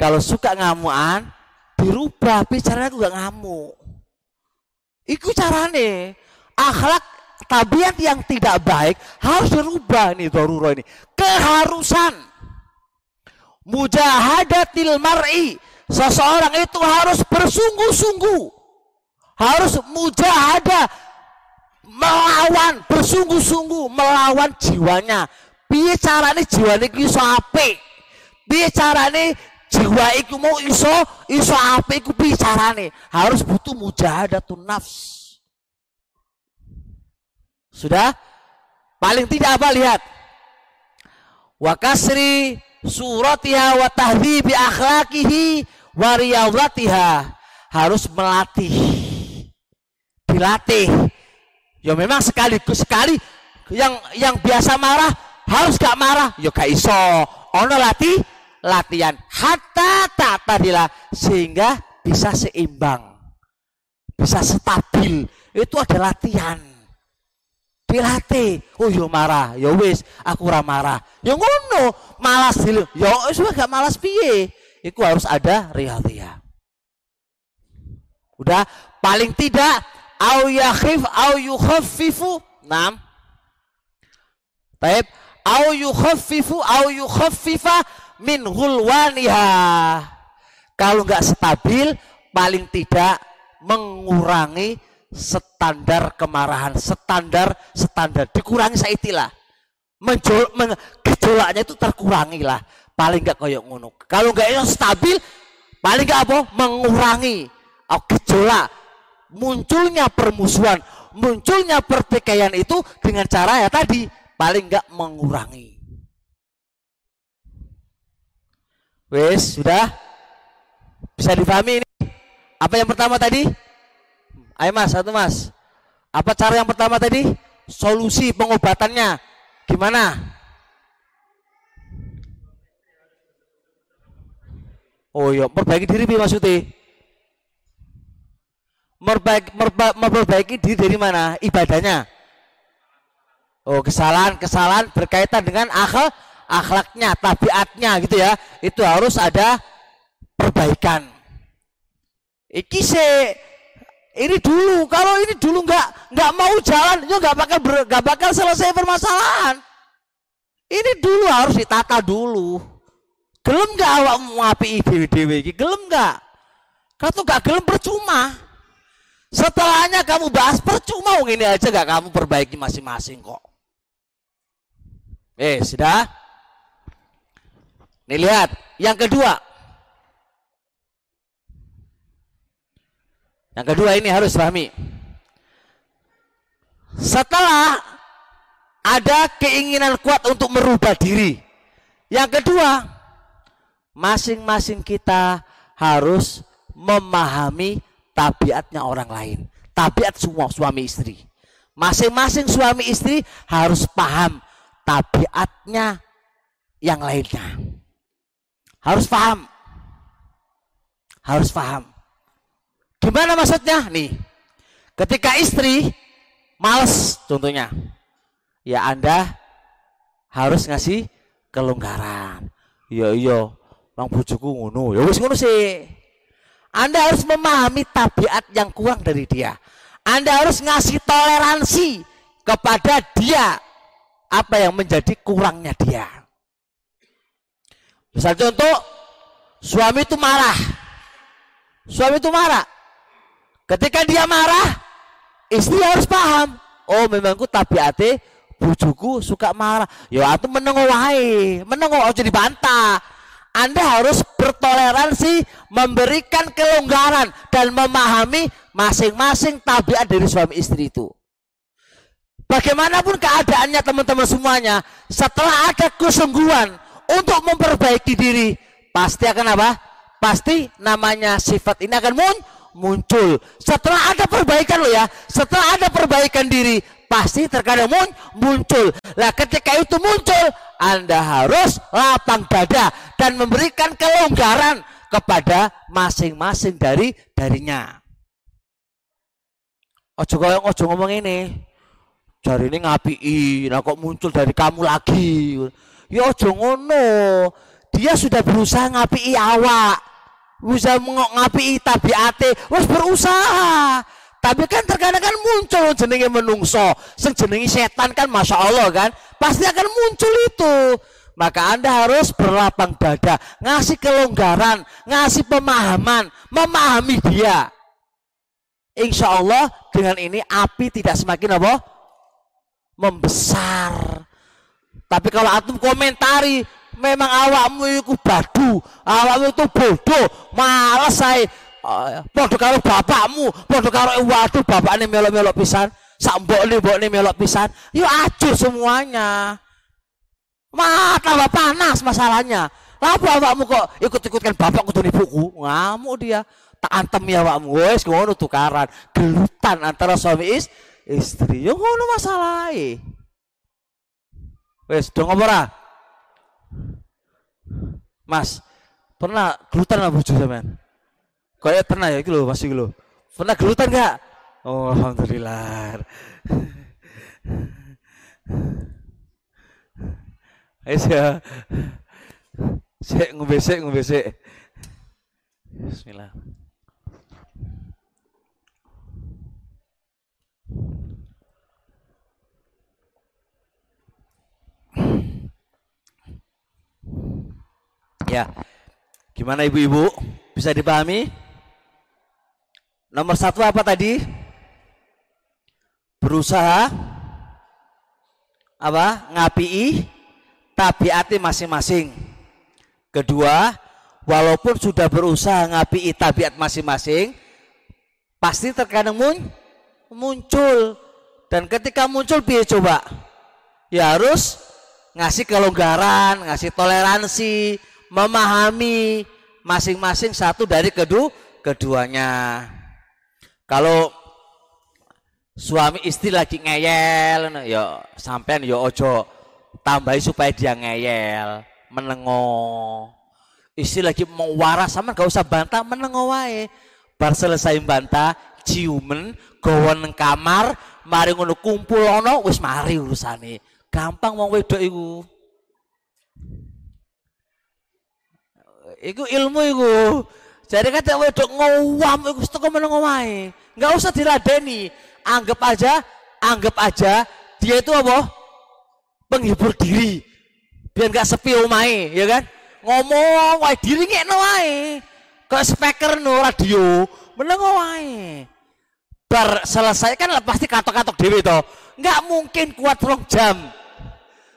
kalau suka ngamuan, dirubah bicaranya aku gak ngamuk. Itu carane. Akhlak tabiat yang tidak baik harus dirubah nih Doruro ini. Keharusan. Mujahadatil mar'i. Seseorang itu harus bersungguh-sungguh. Harus mujahadah. Melawan, bersungguh-sungguh melawan jiwanya. Bicaranya jiwanya iso apik. Bicaranya jiwa iku mau iso iso apa iku bicarane harus butuh mujahadatun nafs sudah paling tidak apa lihat wa kasri suratiha wa tahdhibi akhlaqihi wa riyadatiha harus melatih. Dilatih. Ya memang sekaligus sekali yang yang biasa marah harus gak marah. Ya gak iso. Ono latih latihan. Hatta tak tadilah sehingga bisa seimbang. Bisa stabil. Itu ada latihan dilatih oh yo marah. Yo wis aku ora marah. Yo ngono malas dulu yo wis gak malas piye? Itu harus ada realia udah paling tidak au yakhif au yukhaffifu enam Baik, au yukhaffifu au yukhaffifa min hulwaniha. Kalau nggak stabil, paling tidak mengurangi standar kemarahan, standar standar dikurangi saitilah. Menjol, men, gejolaknya itu terkurangi lah. Paling nggak koyok ngono. Kalau nggak yang stabil, paling nggak apa? Mengurangi oh, gejolak. Munculnya permusuhan, munculnya pertikaian itu dengan cara ya tadi paling nggak mengurangi. Wes, sudah? Bisa dipahami ini? Apa yang pertama tadi? Ayo mas, satu mas. Apa cara yang pertama tadi? Solusi pengobatannya. Gimana? Oh iya, perbaiki diri maksudnya. Merbaik, merba, memperbaiki diri dari mana? Ibadahnya. Oh, kesalahan, kesalahan berkaitan dengan akal, akhlaknya, tabiatnya gitu ya. Itu harus ada perbaikan. Iki se ini dulu, kalau ini dulu nggak nggak mau jalan, itu nggak bakal nggak bakal selesai permasalahan. Ini dulu harus ditata dulu. Gelem nggak awak ngapi dewi dewi iki? Gelem nggak? Kalau nggak gelem percuma. Setelahnya kamu bahas percuma, ini aja nggak kamu perbaiki masing-masing kok. Eh, sudah? Nih lihat, yang kedua. Yang kedua ini harus pahami. Setelah ada keinginan kuat untuk merubah diri. Yang kedua, masing-masing kita harus memahami tabiatnya orang lain. Tabiat semua suami istri. Masing-masing suami istri harus paham tabiatnya yang lainnya. Harus paham. Harus paham. Gimana maksudnya? Nih. Ketika istri males contohnya. Ya Anda harus ngasih kelonggaran. Iya iya, Bang bojoku ngono. Ya wis ngono sih. Anda harus memahami tabiat yang kurang dari dia. Anda harus ngasih toleransi kepada dia apa yang menjadi kurangnya dia. Misal contoh, suami itu marah. Suami itu marah. Ketika dia marah, istri harus paham. Oh, memangku tabiate bujuku suka marah. Ya itu menengok wae, menengok aja dibantah. Anda harus bertoleransi, memberikan kelonggaran dan memahami masing-masing tabiat dari suami istri itu. Bagaimanapun keadaannya teman-teman semuanya, setelah ada kesungguhan untuk memperbaiki diri, pasti akan apa? Pasti namanya sifat ini akan muncul. Setelah ada perbaikan loh ya, setelah ada perbaikan diri, pasti terkadang muncul. Lah ketika itu muncul, Anda harus lapang dada dan memberikan kelonggaran kepada masing-masing dari darinya. Ojo koyo ojo ngomong ini. Jari ini ngapi, nah kok muncul dari kamu lagi. Ya ojo ngono. Dia sudah berusaha ngapi awak. Bisa ngapi tabiate, wis berusaha. Tapi kan terkadang kan muncul jenenge menungso, sing jenenge setan kan masya Allah kan, pasti akan muncul itu. Maka Anda harus berlapang dada, ngasih kelonggaran, ngasih pemahaman, memahami dia. Insya Allah dengan ini api tidak semakin apa? Membesar. Tapi kalau antum komentari, memang awakmu itu badu, awakmu itu bodoh, malas saya. Uh, podo karo bapakmu, podo karo waduh bapaknya melok-melok pisan, sak mbokne mbokne melok pisan. Yuk acur semuanya. Mata panas masalahnya. Apa awakmu kok ikut-ikutkan bapak kudu ibuku? Ngamuk dia tak antem ya wakmu wes ngono tukaran gelutan antara suami is, istri yo ngono masalah wes dong apa Mas pernah gelutan lah bojo sampean kayak pernah ya gitu loh masih gitu pernah gelutan gak oh alhamdulillah Ayo ya. Sik ngombe sik ngombe sik. Bismillah. Ya, gimana ibu-ibu? Bisa dipahami? Nomor satu apa tadi? Berusaha apa? Ngapii tabiati masing-masing. Kedua, walaupun sudah berusaha ngapii tabiat masing-masing, pasti terkadang muncul. Dan ketika muncul biar coba? Ya harus ngasih kelonggaran, ngasih toleransi, memahami masing-masing satu dari kedua keduanya. Kalau suami istri lagi ngeyel, ya sampean ya ojo tambahi supaya dia ngeyel, menengo. Istri lagi mau waras sama gak usah bantah, menengo wae. Bar selesai bantah, ciumen, gowon kamar, mari ngono kumpul ono, wis mari urusane. Gampang wong wedok iku. Iku ilmu iku. Jadi kata wedok ngowam iku teko meneng omahe. Enggak usah diladeni. Anggap aja, anggap aja dia itu apa? Penghibur diri. Biar enggak sepi omahe, ya kan? Ngomong wae diri ngekno wae. Kok speaker no radio, meneng wae. Bar selesai kan pasti katok-katok dewi to. Enggak mungkin kuat rong jam.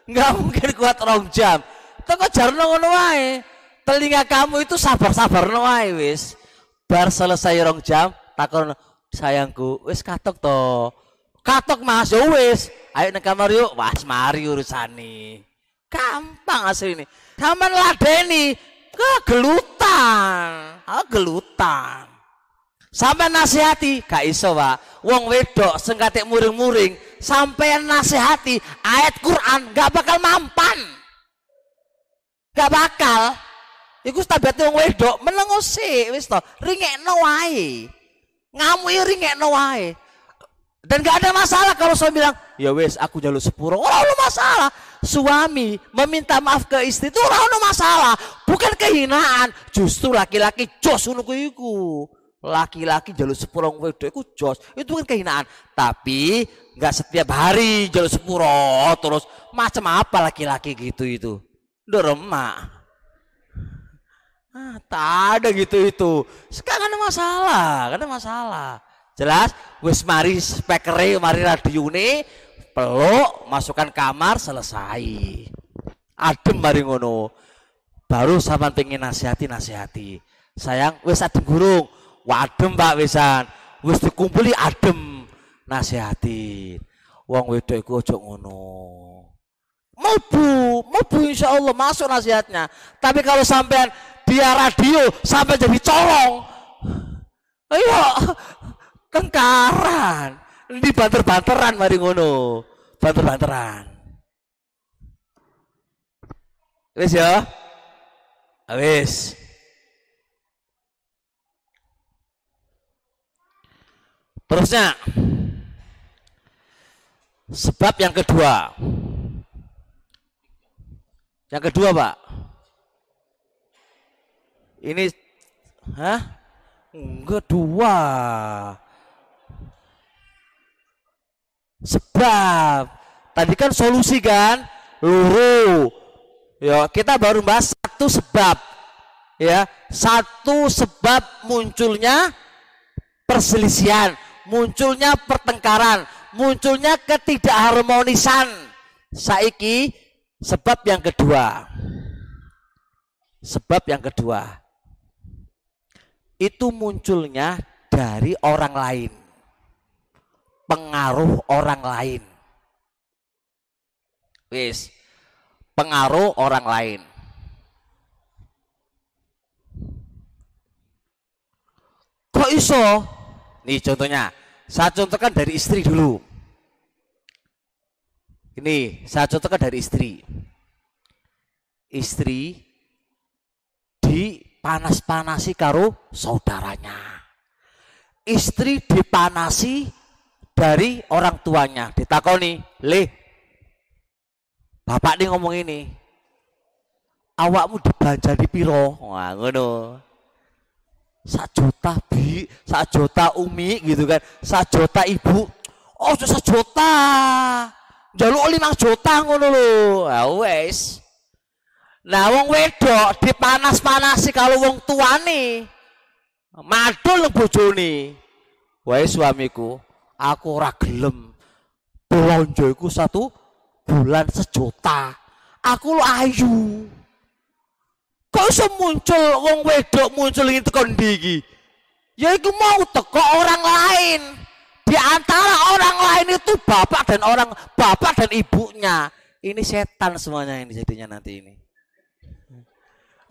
Enggak mungkin kuat rong jam. Toko jarno ngono wae telinga kamu itu sabar-sabar no wis. Bar selesai rong jam, takon sayangku, wis katok to. Katok Mas, yo wis. Ayo nang kamar yuk, was mari urusane. Gampang asli ini. Sampean ladeni kegelutan. Ah gelutan. Sampai nasihati, gak iso, Pak. Wong wedok sing muring-muring, sampean nasihati ayat Quran nggak bakal mampan. Nggak bakal. Iku tabiat wong wedok menengo sik wis to, ringekno wae. Ngamuki ringekno wae. Dan gak ada masalah kalau suami bilang, ya wes aku jalur sepuro. Orang ada masalah. Suami meminta maaf ke istri itu orang ada masalah. Bukan kehinaan. Justru laki-laki jos ngono iku. Laki-laki jalur sepuro wedok iku jos. Itu bukan kehinaan. Tapi nggak setiap hari jalur sepuro terus macam apa laki-laki gitu itu. Deremak. Ah, tak ada gitu itu. Sekarang ada masalah, ada masalah. Jelas? Wis mari spekere, mari radione, peluk, masukkan kamar, selesai. Adem mari ngono. Baru sama pengen nasihati nasihati. Sayang, wis adem gurung. Wadem Pak wisan. Wis dikumpuli adem nasihati. Wong wedok iku aja ngono. Melbu, melbu insya Allah masuk nasihatnya. Tapi kalau sampean dia radio sampai jadi colong, ayo tengkaran, di banter-banteran mari ngono, banter-banteran. Wis ya? Wis. Terusnya sebab yang kedua yang kedua, Pak. Ini hah? Enggak dua. Sebab tadi kan solusi kan? Luru. Ya, kita baru bahas satu sebab. Ya, satu sebab munculnya perselisihan, munculnya pertengkaran, munculnya ketidakharmonisan. Saiki Sebab yang kedua, sebab yang kedua, itu munculnya dari orang lain, pengaruh orang lain. Wis, pengaruh orang lain. Kok iso? Nih contohnya, saya contohkan dari istri dulu. Ini saya contohkan dari istri. Istri dipanas-panasi karo saudaranya. Istri dipanasi dari orang tuanya. Ditakoni, "Le, Bapak nih ngomong ini. Awakmu di piro?" Wah, ngono. Sak juta bi, sak juta umi gitu kan. Sak juta ibu. Oh, sak juta jaluk 5 juta ngono lho. Ya wis. Nah wong wedok dipanas-panasi kalau wong tuane. Madul bojone. Wae suamiku, aku ora gelem iku satu bulan sejuta. Aku lo ayu. Kok iso muncul wong wedok muncul tekan ndi Ya iku mau teko orang lain. Di antara orang lain itu bapak dan orang bapak dan ibunya. Ini setan semuanya ini jadinya nanti ini.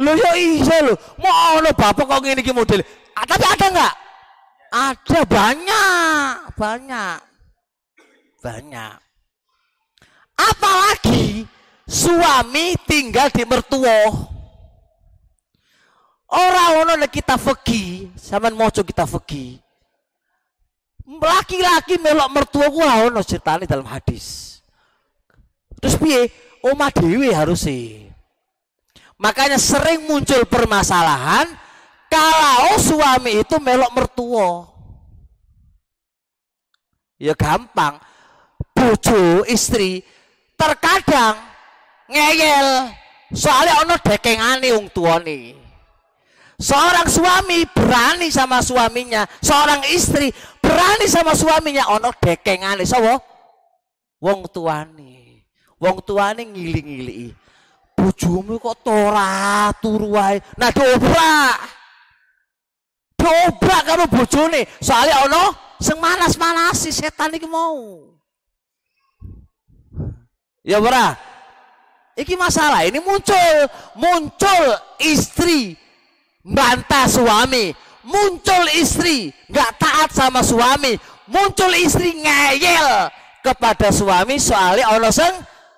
Lo ya iya lo, mau lo bapak kok gini gini model. Ah, tapi ada nggak? Ada banyak, banyak, banyak. Apalagi suami tinggal di mertua. Orang-orang kita fakih, sama mau kita fakih laki-laki melok mertua ku ono ceritane dalam hadis. Terus piye? Oma dewi harus sih. Makanya sering muncul permasalahan kalau suami itu melok mertua. Ya gampang. Bojo istri terkadang ngeyel soalnya ono dekengane wong tuane. Seorang suami berani sama suaminya, seorang istri berani sama suaminya ono dekengane sapa? Wong tuane. Wong tuane ngili-ngili. Bojomu kok tora turu wae. Nah dobrak. Dobrak karo bojone, soalnya ono sing manas-manasi setan iki mau. Ya ora? Iki masalah ini muncul, muncul istri bantah suami, muncul istri nggak taat sama suami, muncul istri ngeyel, kepada suami soalnya ono sing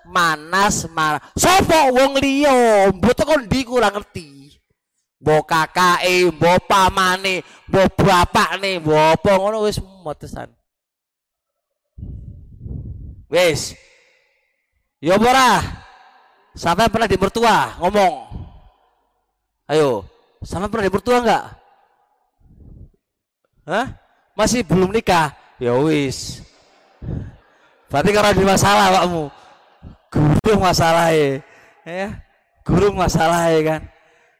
manas marah. Sopo wong liya, mbok kon ndi kurang ngerti. Mbok kakake, mbok pamane, mbok bapakne, mbok apa ngono wis mutesan. Wis. Ya apa ora? Sampai pernah di mertua ngomong. Ayo, sampai pernah di mertua enggak? Hah? Masih belum nikah? Ya wis. Berarti karena di masalah pakmu. Gurung masalah ya. Gurung masalah ya kan.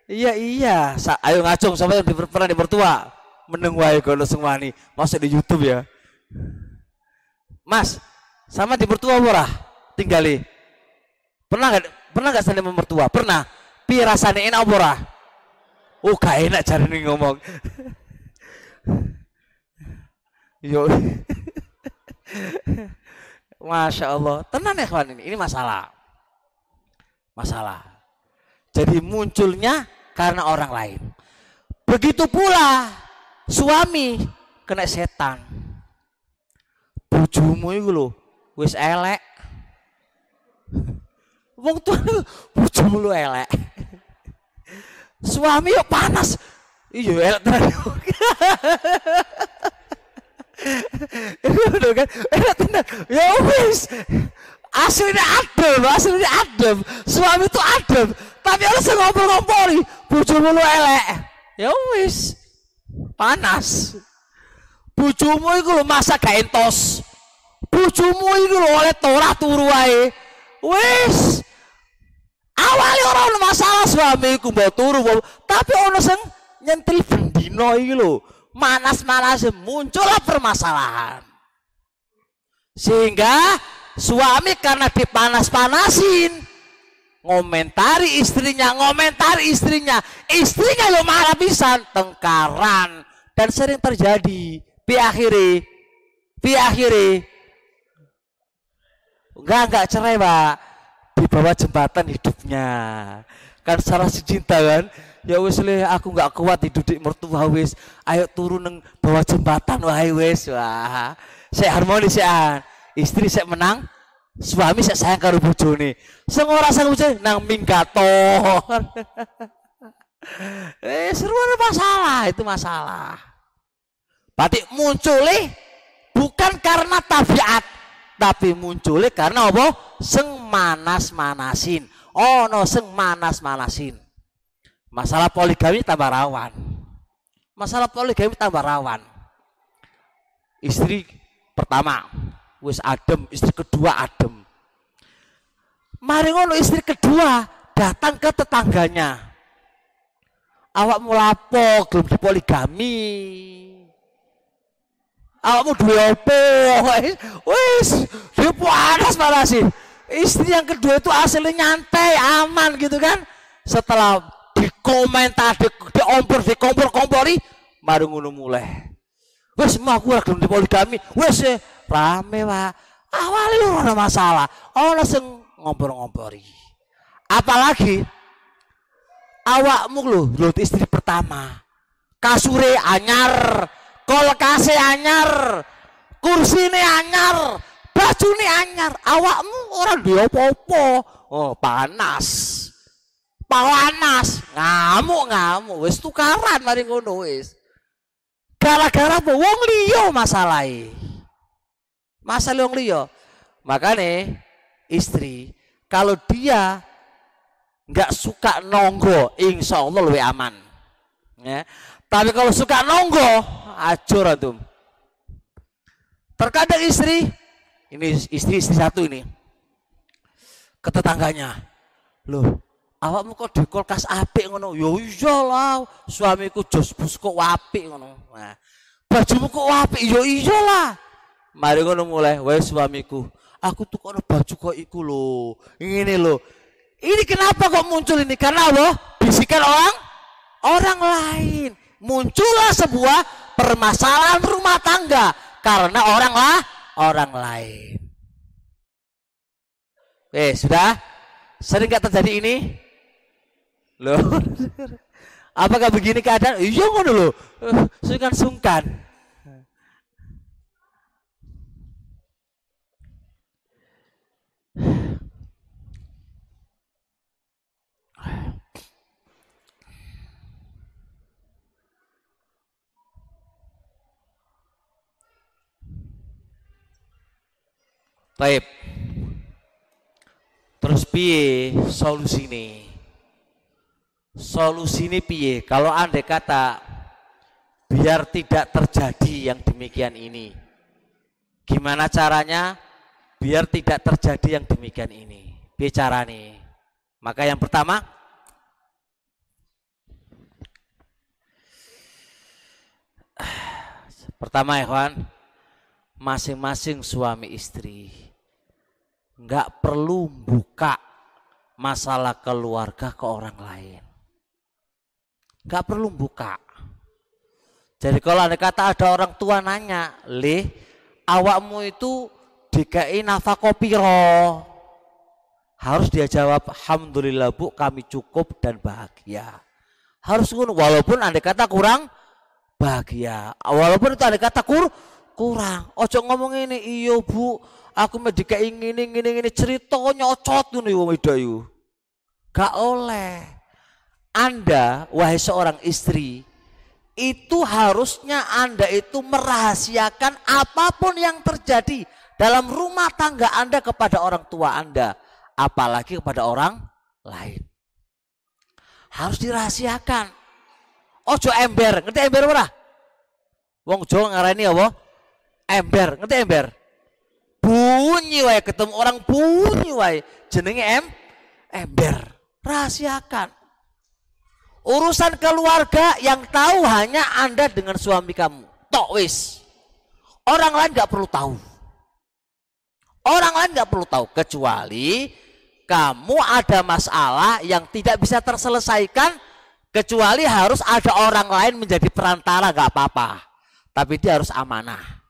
Iya iya. Sa ayo ngacung sampai di, pernah di mertua. Meneng wae semua nih. Masuk di YouTube ya. Mas, sama di mertua ora? Tinggali. Pernah gak pernah gak sama mertua? Pernah. Pi rasane enak ora? Oh, gak enak cari nih ngomong. Yo. Masya Allah. Tenang ya kawan ini. Ini masalah. Masalah. Jadi munculnya karena orang lain. Begitu pula suami kena setan. Bojomu itu loh. Wis elek. Wong tuh bojomu lu elek. Suami yuk panas. Iya elek. Udah kan, enak tenan. Ya wis. Aslinya adem, aslinya adem. Suami itu adem. Tapi harus ngobrol-ngobrol. Bojomu lu elek. Ya wis. Panas. Bojomu itu lo masa gak entos. Bojomu itu lo oleh torah turu wae. Wis. Awalnya orang masalah suamiku mbok turu, tapi ono sing nyentil bendino iki lho. Manas-manas muncullah permasalahan. Sehingga suami karena dipanas-panasin ngomentari istrinya, ngomentari istrinya, istrinya lo marah pisan, tengkaran dan sering terjadi. Pi akhiri, pi akhiri, enggak enggak cerai pak, di bawah jembatan hidupnya. Kan salah si cinta kan, ya wis le aku nggak kuat di mertua wis, ayo turun neng bawah jembatan wahai wis, wah, saya harmonis ya, istri saya menang, suami saya sayang karo bojone. Sing ora sang bojone nang minggaton. eh seru ada masalah, itu masalah. Berarti munculnya bukan karena tabiat, tapi munculnya karena apa? Seng manas-manasin. Oh no, seng manas-manasin. Masalah poligami tambah rawan. Masalah poligami tambah rawan. Istri pertama wis adem, istri kedua adem. Mari ngono istri kedua datang ke tetangganya. Awak lapo gelem dipoligami. Awakmu duwe apa? Wis, dia panas malah sih. Istri yang kedua itu aslinya nyantai, aman gitu kan. Setelah dikomentar, di, diompor, dikompor-kompori, baru ngono mulai. Wes mau aku ora gelem dipoligami. Wes eh, rame Pak. Awalnya ada masalah. Ono sing ngompor-ngompori. Apalagi awakmu lho, lho istri pertama. Kasure anyar, kolkase anyar, kursine anyar, bajune anyar. Awakmu ora duwe apa-apa. Oh, panas. Panas, ngamuk-ngamuk wis tukaran mari ngono wis. Gara-gara? Wong liya masalahe. Masalah wong liya. Makanya istri kalau dia nggak suka nonggo, insya Allah lebih aman. Ya. Tapi kalau suka nonggo, acur antum. Terkadang istri, ini istri istri satu ini, ke tetangganya, loh, awakmu kok di kulkas apik ngono? Ya iyalah, suamiku jos bus kok apik ngono. Nah, bajumu kok apik? Ya iyalah. Mari ngono mulai, wae suamiku, aku tuh kok baju kok iku lho. Ngene lho. Ini kenapa kok muncul ini? Karena Allah bisikan orang orang lain. Muncullah sebuah permasalahan rumah tangga karena orang lah orang lain. Eh, sudah? Sering gak terjadi ini? Loh. Apakah begini keadaan? Iya ngono loh, eh, Sungkan-sungkan. Baik. Terus piye nih. Solusine piye? Kalau anda kata biar tidak terjadi yang demikian ini. Gimana caranya biar tidak terjadi yang demikian ini? Bicara nih. Maka yang pertama Pertama ikhwan, masing-masing suami istri nggak perlu buka masalah keluarga ke orang lain. Nggak perlu buka. Jadi kalau ada kata ada orang tua nanya, "Leh, awakmu itu dikai nafkah piro?" Harus dia jawab, "Alhamdulillah Bu, kami cukup dan bahagia." Harus walaupun anda kata kurang bahagia. Walaupun itu ada kata kur kurang. Ojo ngomong ini, iyo bu, aku mau ingin ini ini ini cerita tuh nih wong. Gak oleh. Anda, wahai seorang istri, itu harusnya Anda itu merahasiakan apa pun yang terjadi dalam rumah tangga Anda kepada orang tua Anda, apalagi kepada orang lain. Harus dirahasiakan. Ojo ember, ngerti ember ora? Wong Jawa ngarani apa? ember, ngerti ember? Bunyi wae ketemu orang bunyi wae. Jenenge em ember. Rahasiakan. Urusan keluarga yang tahu hanya Anda dengan suami kamu. Tok wis. Orang lain nggak perlu tahu. Orang lain nggak perlu tahu kecuali kamu ada masalah yang tidak bisa terselesaikan kecuali harus ada orang lain menjadi perantara nggak apa-apa. Tapi dia harus amanah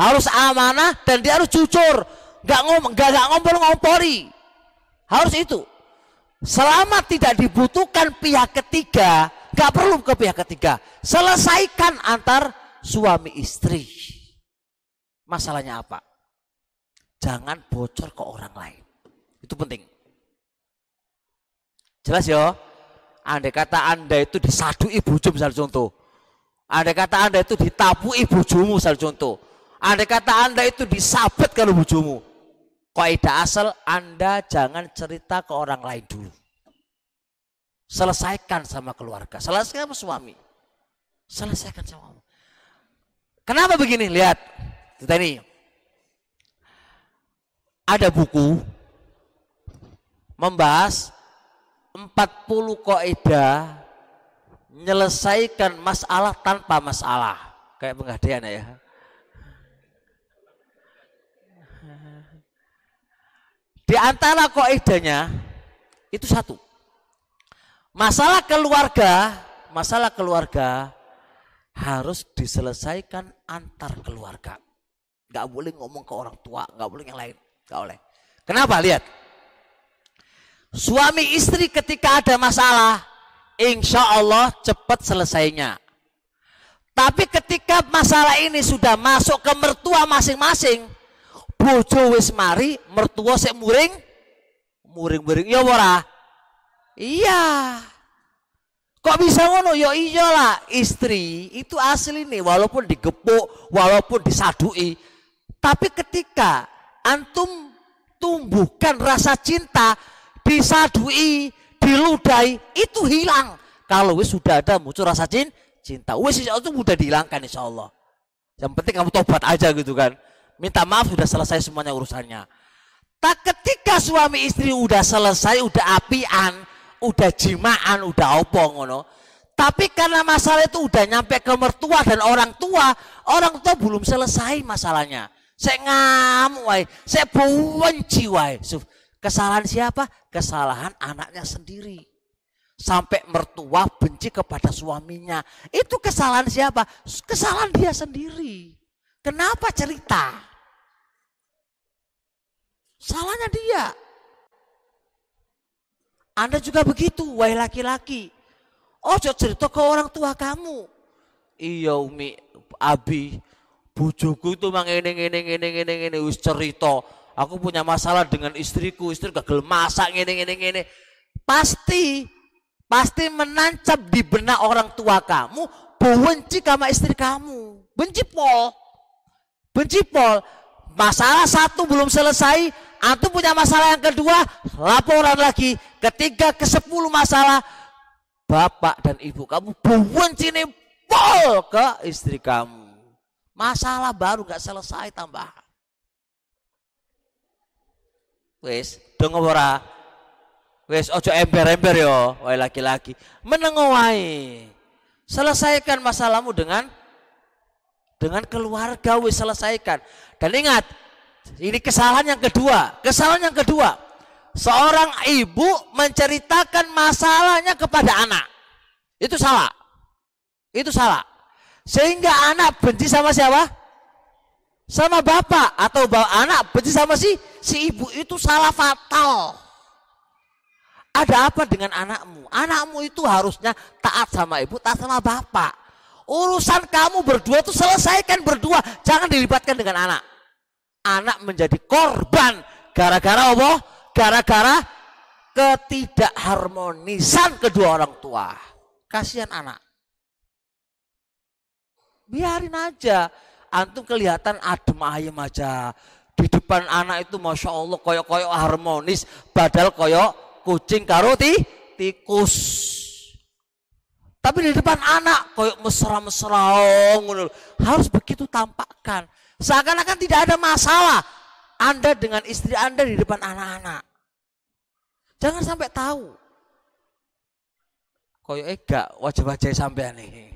harus amanah dan dia harus jujur nggak ngomong nggak ngompol ngompori harus itu selama tidak dibutuhkan pihak ketiga nggak perlu ke pihak ketiga. Selesaikan antar suami istri. Masalahnya apa? Jangan bocor ke orang lain. Itu penting. Jelas ya? Andai kata anda itu disadu ibu misal contoh. Andai kata anda itu ditapu ibu misal contoh. Andai kata Anda itu disabet kalau bujumu. Kaidah asal Anda jangan cerita ke orang lain dulu. Selesaikan sama keluarga, selesaikan sama suami. Selesaikan sama suami. Kenapa begini? Lihat. Kita ini. Ada buku membahas 40 kaidah menyelesaikan masalah tanpa masalah. Kayak penggadaian ya. Di antara koidanya itu satu. Masalah keluarga, masalah keluarga harus diselesaikan antar keluarga. Gak boleh ngomong ke orang tua, gak boleh yang lain, gak boleh. Kenapa? Lihat. Suami istri ketika ada masalah, insya Allah cepat selesainya. Tapi ketika masalah ini sudah masuk ke mertua masing-masing, bojo wis mari mertua sik muring. Muring-muring ya ora? Iya. Kok bisa ngono? Ya iyalah istri itu asli nih walaupun digepuk walaupun disadui tapi ketika antum tumbuhkan rasa cinta disadui diludai itu hilang. Kalau wis sudah ada muncul rasa cinta wis itu mudah dihilangkan insya Allah. Yang penting kamu tobat aja gitu kan minta maaf sudah selesai semuanya urusannya. Tak ketika suami istri udah selesai, udah apian, udah jimaan, udah opong ngono. Tapi karena masalah itu udah nyampe ke mertua dan orang tua, orang tua belum selesai masalahnya. Saya ngamuk wae, saya benci wae. Kesalahan siapa? Kesalahan anaknya sendiri. Sampai mertua benci kepada suaminya. Itu kesalahan siapa? Kesalahan dia sendiri. Kenapa cerita? Salahnya dia. Anda juga begitu, wahai laki-laki. Ojo cerita ke orang tua kamu. Iya Umi, Abi, bujuku itu mang ini ini ini ini ini wis cerita. Aku punya masalah dengan istriku, istri gagal masak ini ini ini. Pasti pasti menancap di benak orang tua kamu benci sama istri kamu. Benci pol. Benci pol masalah satu belum selesai, antum punya masalah yang kedua, laporan lagi. Ketiga ke sepuluh masalah, bapak dan ibu kamu buang sini pol ke istri kamu. Masalah baru nggak selesai tambah. Wes, dong ora. Wes ojo ember-ember yo, wahai laki-laki. Menengowai. Selesaikan masalahmu dengan dengan keluarga wes selesaikan. Dan ingat, ini kesalahan yang kedua. Kesalahan yang kedua, seorang ibu menceritakan masalahnya kepada anak. Itu salah. Itu salah. Sehingga anak benci sama siapa? Sama bapak atau bapak anak benci sama si si ibu itu salah fatal. Ada apa dengan anakmu? Anakmu itu harusnya taat sama ibu, taat sama bapak. Urusan kamu berdua itu selesaikan berdua, jangan dilibatkan dengan anak. Anak menjadi korban gara-gara apa? Gara-gara ketidakharmonisan kedua orang tua. Kasihan anak. Biarin aja. Antum kelihatan adem ayem aja. Di depan anak itu Masya Allah koyok-koyok harmonis. Padahal koyok kucing karo ti, tikus. Tapi di depan anak koyok mesra-mesra harus begitu tampakkan. Seakan-akan tidak ada masalah Anda dengan istri Anda di depan anak-anak. Jangan sampai tahu. Koyok ega wajah-wajah sampai nih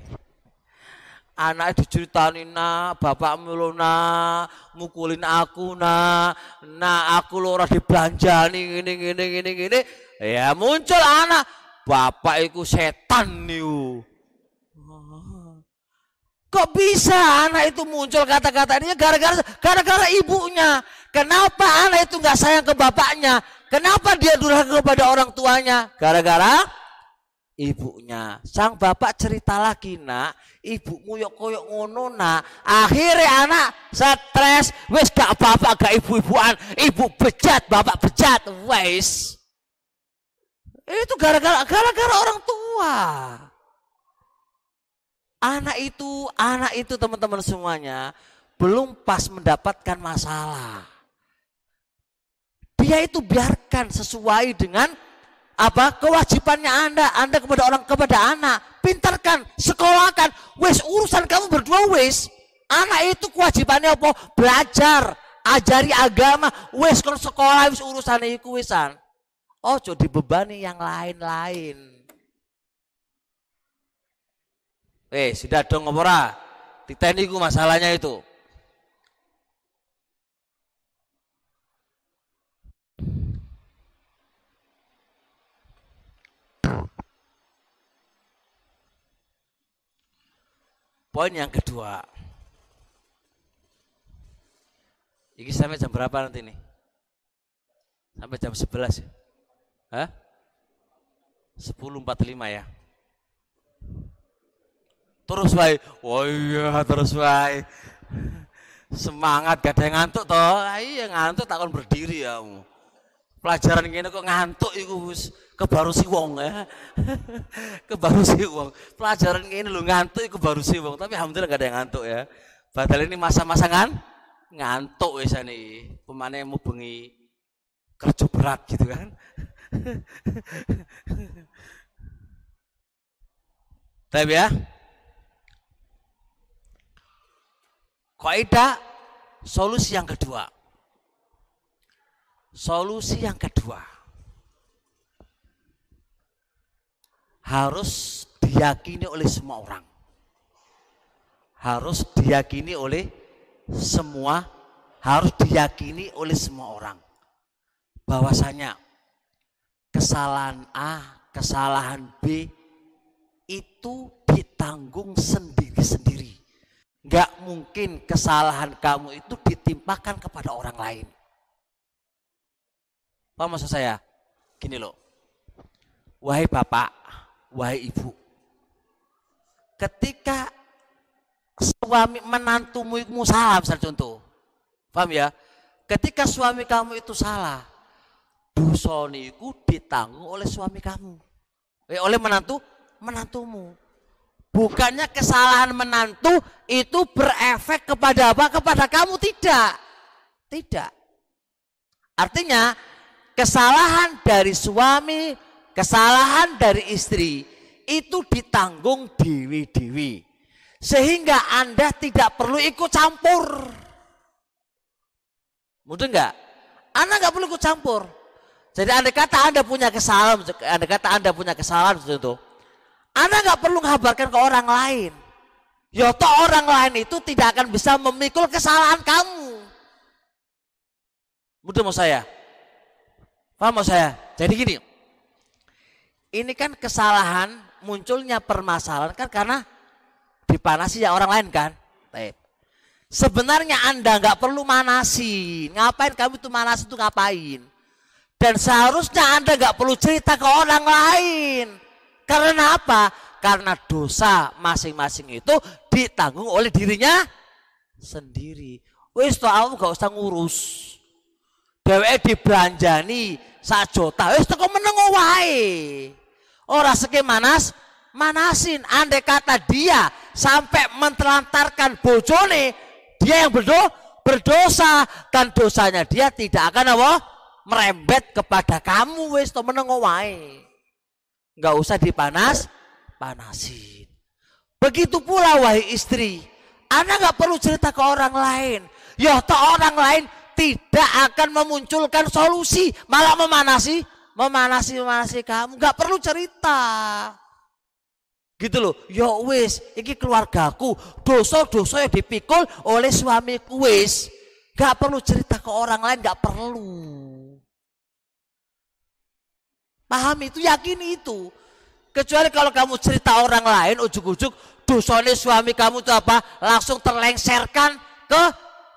anak diceritain na bapak mulu na mukulin aku na na aku lo ora dibelanjani gini gini gini gini ya muncul anak bapak itu setan nih kok bisa anak itu muncul kata-kata ini gara-gara gara-gara ibunya kenapa anak itu nggak sayang ke bapaknya kenapa dia durhaka kepada orang tuanya gara-gara ibunya. Sang bapak cerita lagi nak, ibumu yuk koyok ngono nak. Akhirnya anak stres, wes gak bapak gak ibu-ibuan, ibu bejat, bapak bejat, wes. Itu gara-gara gara-gara orang tua. Anak itu, anak itu teman-teman semuanya belum pas mendapatkan masalah. Dia itu biarkan sesuai dengan apa kewajibannya Anda, Anda kepada orang kepada anak, pintarkan, sekolahkan, wes urusan kamu berdua wes. Anak itu kewajibannya apa? Belajar, ajari agama, wes kalau sekolah wes urusan itu wesan. Jadi dibebani yang lain-lain. Eh, sudah dong ngomora. Titaniku masalahnya itu. Poin yang kedua. Ini sampai jam berapa nanti nih? Sampai jam 11 ya? Hah? 10.45 ya? Terus wae. Oh iya, terus wae. Semangat gak ada yang ngantuk toh. Ah, iya ngantuk takon berdiri ya pelajaran gini kok ngantuk iku wis kebaru si wong ya. kebaru si wong. Pelajaran gini lu ngantuk iku baru si wong, tapi alhamdulillah gak ada yang ngantuk ya. Padahal ini masa-masa kan ngantuk wis ini. Pemane mau bengi kerja berat gitu kan. Tapi ya. Kaidah solusi yang kedua. Solusi yang kedua harus diyakini oleh semua orang. Harus diyakini oleh semua harus diyakini oleh semua orang bahwasanya kesalahan A, kesalahan B itu ditanggung sendiri-sendiri. Enggak mungkin kesalahan kamu itu ditimpakan kepada orang lain. Apa maksud saya? Gini loh. Wahai bapak, wahai ibu. Ketika suami menantumu itu salah misal contoh. Paham ya? Ketika suami kamu itu salah, dosa niku ditanggung oleh suami kamu. Eh, oleh menantu menantumu. Bukannya kesalahan menantu itu berefek kepada apa? Kepada kamu tidak. Tidak. Artinya kesalahan dari suami, kesalahan dari istri itu ditanggung dewi-dewi. Sehingga Anda tidak perlu ikut campur. Mudah enggak? Anda enggak perlu ikut campur. Jadi anda kata Anda punya kesalahan, anda kata Anda punya kesalahan itu, Anda nggak perlu menghabarkan ke orang lain. Ya toh orang lain itu tidak akan bisa memikul kesalahan kamu. Mudah mau saya? Paham mau saya? Jadi gini, ini kan kesalahan munculnya permasalahan kan karena dipanasi ya orang lain kan. Sebenarnya Anda nggak perlu manasi. Ngapain kamu itu manas itu ngapain? Dan seharusnya Anda nggak perlu cerita ke orang lain. Karena apa? Karena dosa masing-masing itu ditanggung oleh dirinya sendiri. Wis to aku gak usah ngurus. Dheweke dibelanjani sak juta. Wis teko meneng wae. Ora seke manas, manasin. Andai kata dia sampai mentelantarkan bojone, dia yang berdo, berdosa dan dosanya dia tidak akan apa? merembet kepada kamu wis to meneng wae. Enggak usah dipanas, panasin. Begitu pula wahai istri, Anda nggak perlu cerita ke orang lain. Ya toh orang lain tidak akan memunculkan solusi, malah memanasi, memanasi, memanasi kamu. Nggak perlu cerita. Gitu loh. Ya wis, ini keluargaku, dosa-dosa yang dipikul oleh suamiku wis. Gak perlu cerita ke orang lain, gak perlu. Paham itu, yakin itu. Kecuali kalau kamu cerita orang lain, ujuk-ujuk dosanya suami kamu itu apa? Langsung terlengserkan ke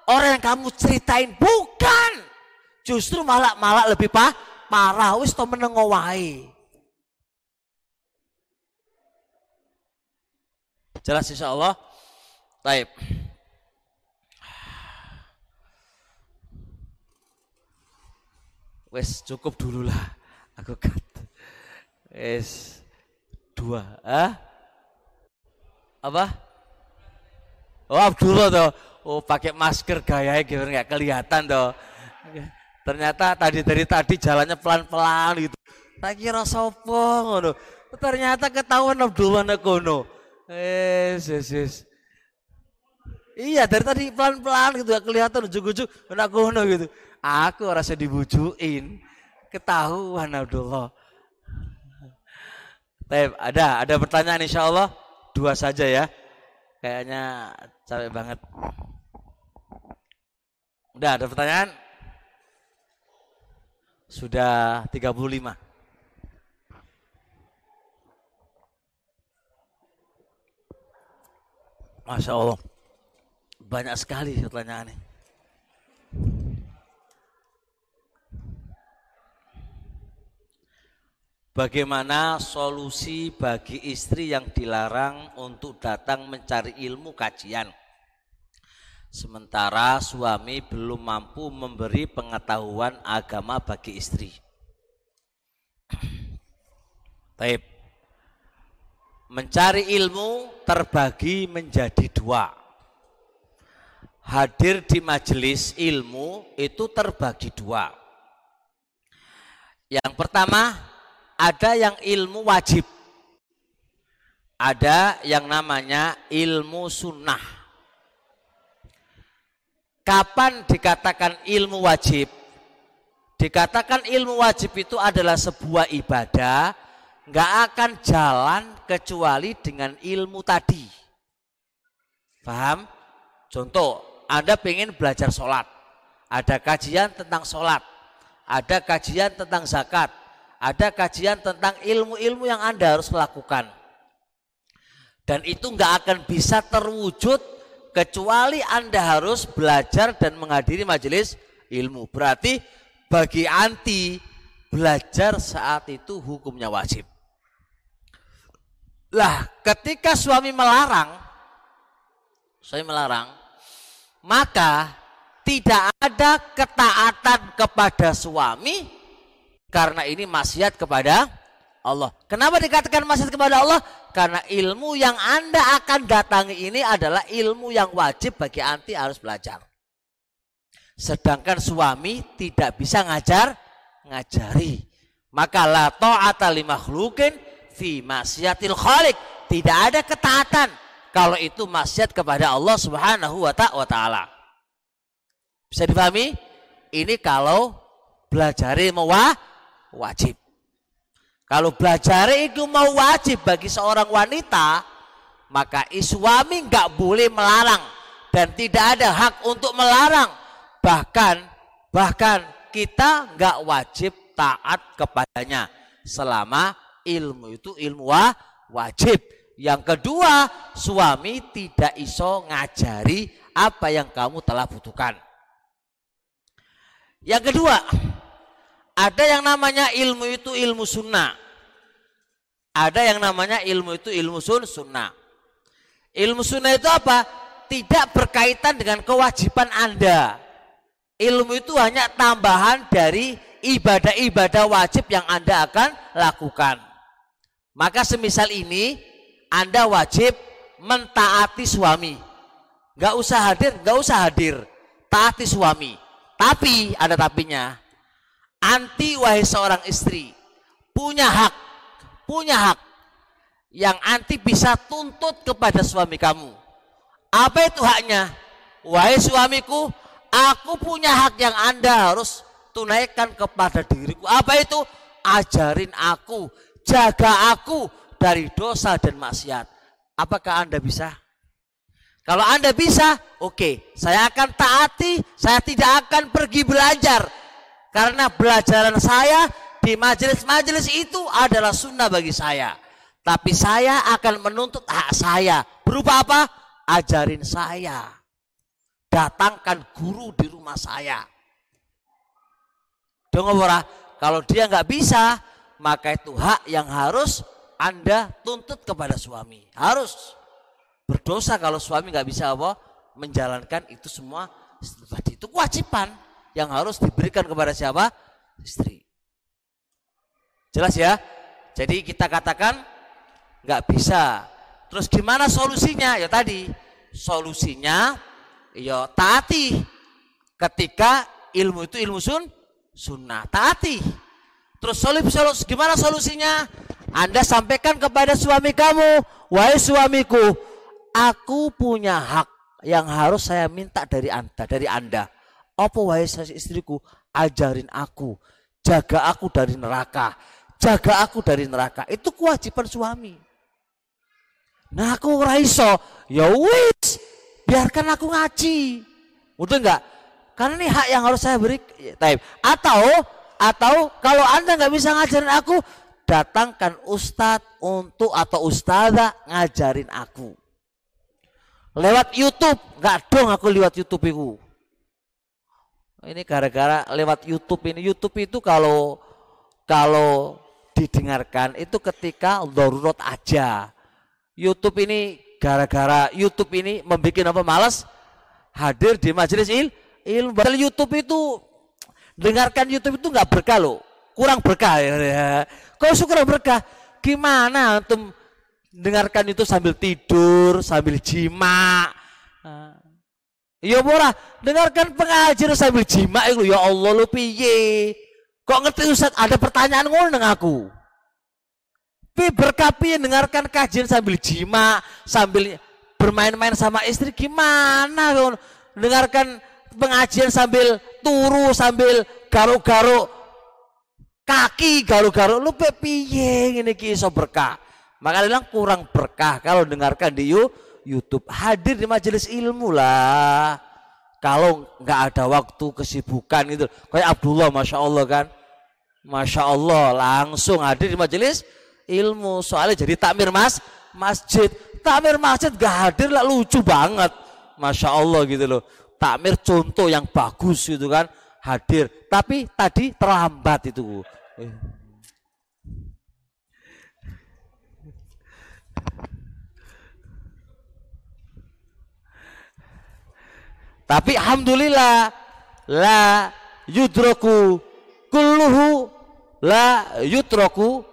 orang yang kamu ceritain. Bukan. Justru malah malah lebih pak marah. Wis to menengowai. Jelas insya Allah. Taib. Wes cukup dulu lah. Aku cut. Es dua. Ah? Apa? Oh Abdullah tuh. Oh pakai masker gaya gitu nggak kelihatan tuh. Ternyata tadi dari tadi jalannya pelan-pelan gitu. Tak kira sopo ngono. Ternyata ketahuan Abdullah kono. Eh, yes, Iya dari tadi pelan-pelan gitu gak kelihatan ujung-ujung nak kono gitu. Aku rasa dibujuin ketahuan Abdullah. Baik, ada ada pertanyaan insya Allah dua saja ya. Kayaknya capek banget. Udah ada pertanyaan? Sudah 35. Masya Allah. Banyak sekali pertanyaannya. Bagaimana solusi bagi istri yang dilarang untuk datang mencari ilmu kajian? Sementara suami belum mampu memberi pengetahuan agama bagi istri. Taib. Mencari ilmu terbagi menjadi dua. Hadir di majelis ilmu itu terbagi dua. Yang pertama ada yang ilmu wajib. Ada yang namanya ilmu sunnah. Kapan dikatakan ilmu wajib? Dikatakan ilmu wajib itu adalah sebuah ibadah, nggak akan jalan kecuali dengan ilmu tadi. Paham? Contoh, Anda pengen belajar sholat. Ada kajian tentang sholat. Ada kajian tentang zakat ada kajian tentang ilmu-ilmu yang Anda harus lakukan. Dan itu nggak akan bisa terwujud kecuali Anda harus belajar dan menghadiri majelis ilmu. Berarti bagi anti belajar saat itu hukumnya wajib. Lah, ketika suami melarang, suami melarang, maka tidak ada ketaatan kepada suami karena ini maksiat kepada Allah. Kenapa dikatakan maksiat kepada Allah? Karena ilmu yang Anda akan datangi ini adalah ilmu yang wajib bagi anti harus belajar. Sedangkan suami tidak bisa ngajar ngajari. Maka la ta'ata li makhlukin fi maksiatil khaliq. Tidak ada ketaatan kalau itu maksiat kepada Allah Subhanahu wa taala. Bisa dipahami? Ini kalau belajar mau wajib. Kalau belajar itu mau wajib bagi seorang wanita, maka suami nggak boleh melarang dan tidak ada hak untuk melarang. Bahkan bahkan kita nggak wajib taat kepadanya selama ilmu itu ilmu wajib. Yang kedua suami tidak iso ngajari apa yang kamu telah butuhkan. Yang kedua ada yang namanya ilmu itu ilmu sunnah ada yang namanya ilmu itu ilmu sun sunnah ilmu sunnah itu apa tidak berkaitan dengan kewajiban anda Ilmu itu hanya tambahan dari ibadah-ibadah wajib yang Anda akan lakukan. Maka semisal ini Anda wajib mentaati suami. Gak usah hadir, gak usah hadir. Taati suami. Tapi ada tapinya. Anti wahai seorang istri punya hak, punya hak yang anti bisa tuntut kepada suami kamu. Apa itu haknya? Wahai suamiku, Aku punya hak yang Anda harus tunaikan kepada diriku. Apa itu? Ajarin aku, jaga aku dari dosa dan maksiat. Apakah Anda bisa? Kalau Anda bisa, oke, okay, saya akan taati, saya tidak akan pergi belajar. Karena belajaran saya di majelis-majelis itu adalah sunnah bagi saya. Tapi saya akan menuntut hak saya. Berupa apa? Ajarin saya datangkan guru di rumah saya. Dengar? Kalau dia nggak bisa, maka itu hak yang harus Anda tuntut kepada suami. Harus berdosa kalau suami nggak bisa apa? Menjalankan itu semua itu kewajiban yang harus diberikan kepada siapa? Istri. Jelas ya? Jadi kita katakan nggak bisa. Terus gimana solusinya? Ya tadi solusinya ya taati ketika ilmu itu ilmu sun sunnah taati terus solip solus gimana solusinya anda sampaikan kepada suami kamu wahai suamiku aku punya hak yang harus saya minta dari anda dari anda apa wahai istriku ajarin aku jaga aku dari neraka jaga aku dari neraka itu kewajiban suami nah aku raiso ya wis biarkan aku ngaji. Betul enggak? Karena ini hak yang harus saya beri. Atau atau kalau anda nggak bisa ngajarin aku, datangkan ustadz untuk atau ustazah ngajarin aku. Lewat YouTube, nggak dong aku lewat YouTube itu. Ini gara-gara lewat YouTube ini. YouTube itu kalau kalau didengarkan itu ketika darurat aja. YouTube ini gara-gara YouTube ini membuat apa malas hadir di majelis il ilmu. Padahal YouTube itu dengarkan YouTube itu nggak berkah loh, kurang berkah ya. Kalau kurang berkah, gimana untuk dengarkan itu sambil tidur, sambil jima? Ya murah, dengarkan pengajar sambil jima itu ya Allah lu piye? Kok ngerti Ustaz ada pertanyaan ngono nang aku? Tapi berkapi dengarkan kajian sambil jima, sambil bermain-main sama istri gimana? Dengarkan pengajian sambil turu, sambil garuk-garuk kaki, garuk-garuk lu piye ini kisah berkah. Maka bilang kurang berkah kalau dengarkan di YouTube. Hadir di majelis ilmu lah. Kalau nggak ada waktu kesibukan itu, kayak Abdullah, masya Allah kan, masya Allah langsung hadir di majelis ilmu. Soalnya jadi takmir mas masjid. Takmir masjid gak hadir lah lucu banget. Masya Allah gitu loh. Takmir contoh yang bagus gitu kan hadir. Tapi tadi terlambat itu tapi alhamdulillah la yudroku kulluhu la yudroku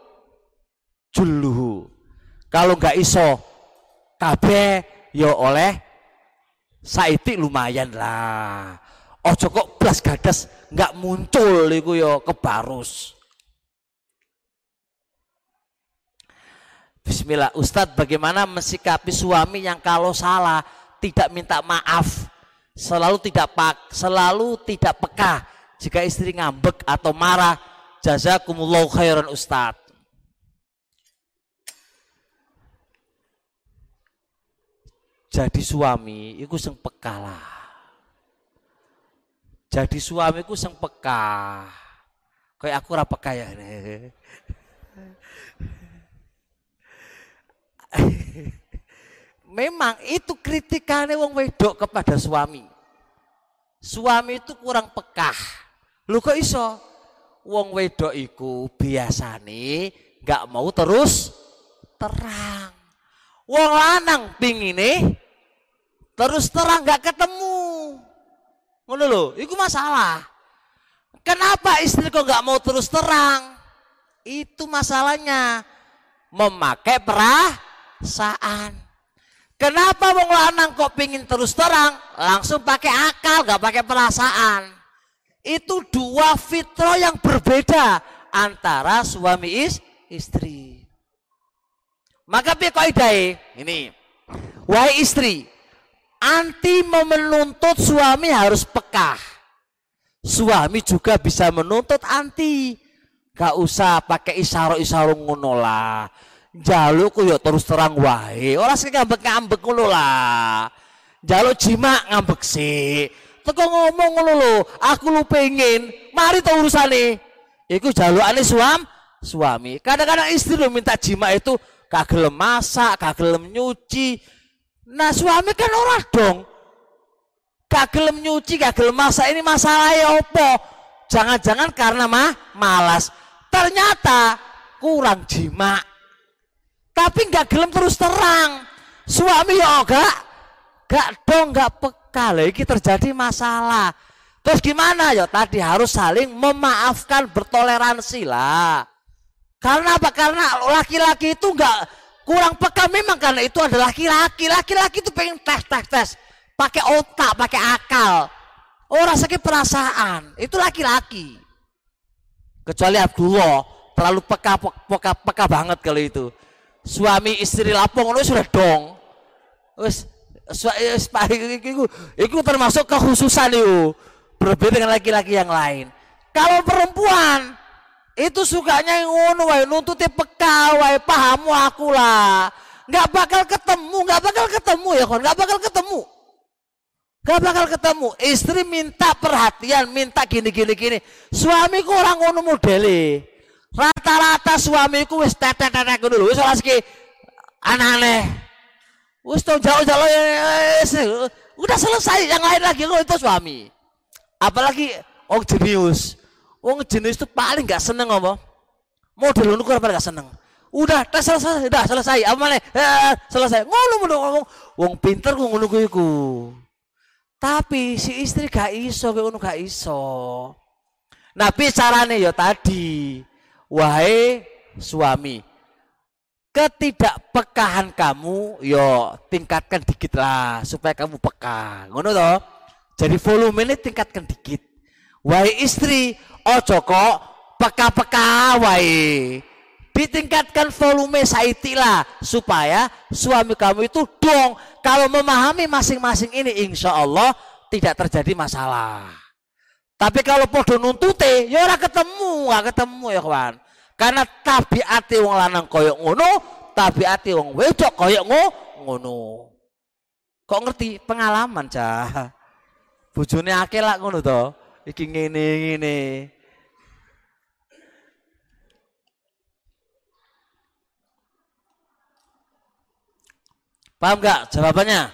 julluhu. Kalau nggak iso kabe yo ya oleh saiti lumayan lah. ojo kok blas gadas nggak muncul iku yo kebarus Bismillah, Ustadz bagaimana mensikapi suami yang kalau salah tidak minta maaf, selalu tidak pak, selalu tidak peka jika istri ngambek atau marah. Jazakumullah khairan Ustadz. Jadi suami itu sing peka lah. Jadi suamiku sing peka. Kayak aku ora peka ya. Memang itu kritikannya wong wedok kepada suami. Suami itu kurang peka. Lu kok iso? Wong wedok iku biasane nggak mau terus terang. Wong lanang pingine terus terang nggak ketemu. Ngono lho, iku masalah. Kenapa istri kok nggak mau terus terang? Itu masalahnya. Memakai perasaan. Kenapa wong lanang kok pingin terus terang? Langsung pakai akal, gak pakai perasaan. Itu dua fitro yang berbeda antara suami is, istri. Maka piye? Ini. Wahai istri, anti menuntut suami harus peka. Suami juga bisa menuntut anti. Gak usah pakai isyarat-isyarat ngono lah jaluk yo terus terang wae. Ora sing ngambek-ngambek ngono lah. Jaluk jima ngambek sih. Teko ngomong ngono lho, aku lu pengen, mari to urusane. Iku jalukane suam, suami. Kadang-kadang istri lu minta jima itu kagel masak, kagel nyuci. Nah suami kan ora dong. Kagel nyuci, kagel masak ini masalahnya opo? Jangan-jangan karena mah malas. Ternyata kurang jima tapi nggak gelem terus terang. Suami ya gak gak dong nggak peka. Lagi terjadi masalah. Terus gimana? Ya tadi harus saling memaafkan bertoleransi lah. Karena apa? Karena laki-laki itu nggak kurang peka. Memang karena itu adalah laki-laki. Laki-laki itu pengen tes tes tes. Pakai otak pakai akal. Orang sakit perasaan. Itu laki-laki. Kecuali Abdullah. Terlalu peka peka peka banget kalau itu suami istri lapong itu sudah dong. Wis iku iku termasuk kekhususan itu berbeda dengan laki-laki yang lain. Kalau perempuan itu sukanya yang ngono wae nuntutnya peka wae pahamu aku lah. Nggak bakal ketemu nggak bakal ketemu ya kon. Nggak bakal ketemu. Nggak bakal ketemu. Istri minta perhatian minta gini gini gini. Suamiku orang ngono modele Rata-rata suamiku wis tetek-tetek dulu wis ora aneh-aneh. Wis jauh-jauh udah selesai yang lain lagi kok itu suami. Apalagi wong jenius. Wong jenius itu paling gak seneng apa? Model ngono paling gak seneng. Udah, tes selesai, udah selesai. Apa mana? Eh, selesai. Ngono ngono ngomong. Wong pinter kok ngono iku. Tapi si istri gak iso, kayak ngono gak iso. Nah, carane ya tadi wahai suami ketidakpekahan kamu yo tingkatkan dikit lah supaya kamu peka. Ngono toh? Jadi volume ini tingkatkan dikit. Wahai istri ojo kok peka-peka wahai ditingkatkan volume saitilah supaya suami kamu itu dong. Kalau memahami masing-masing ini insya Allah tidak terjadi masalah. Tapi kalau podo nuntute, ya ora ketemu, nggak ketemu ya kawan. Karena tabiate wong lanang koyok ngono, tabiate wong wedok koyok ngono. Kok ngerti pengalaman cah? Bojone akeh lak ngono to. Iki ngene ngene. Paham gak jawabannya?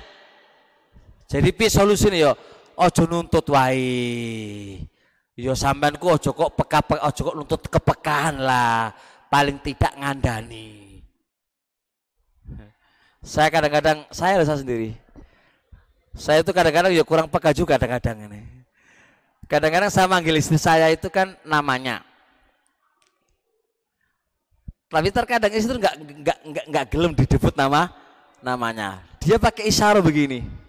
Jadi pi solusinya yo ojo nuntut wae. Yo sampeanku ojo kok peka, ojo kok nuntut kepekaan lah. Paling tidak ngandani. Saya kadang-kadang saya rasa sendiri. Saya itu kadang-kadang ya kurang peka juga kadang-kadang ini. Kadang-kadang saya manggil istri saya itu kan namanya. Tapi terkadang istri nggak nggak nggak nggak gelem didebut nama namanya. Dia pakai isyarat begini.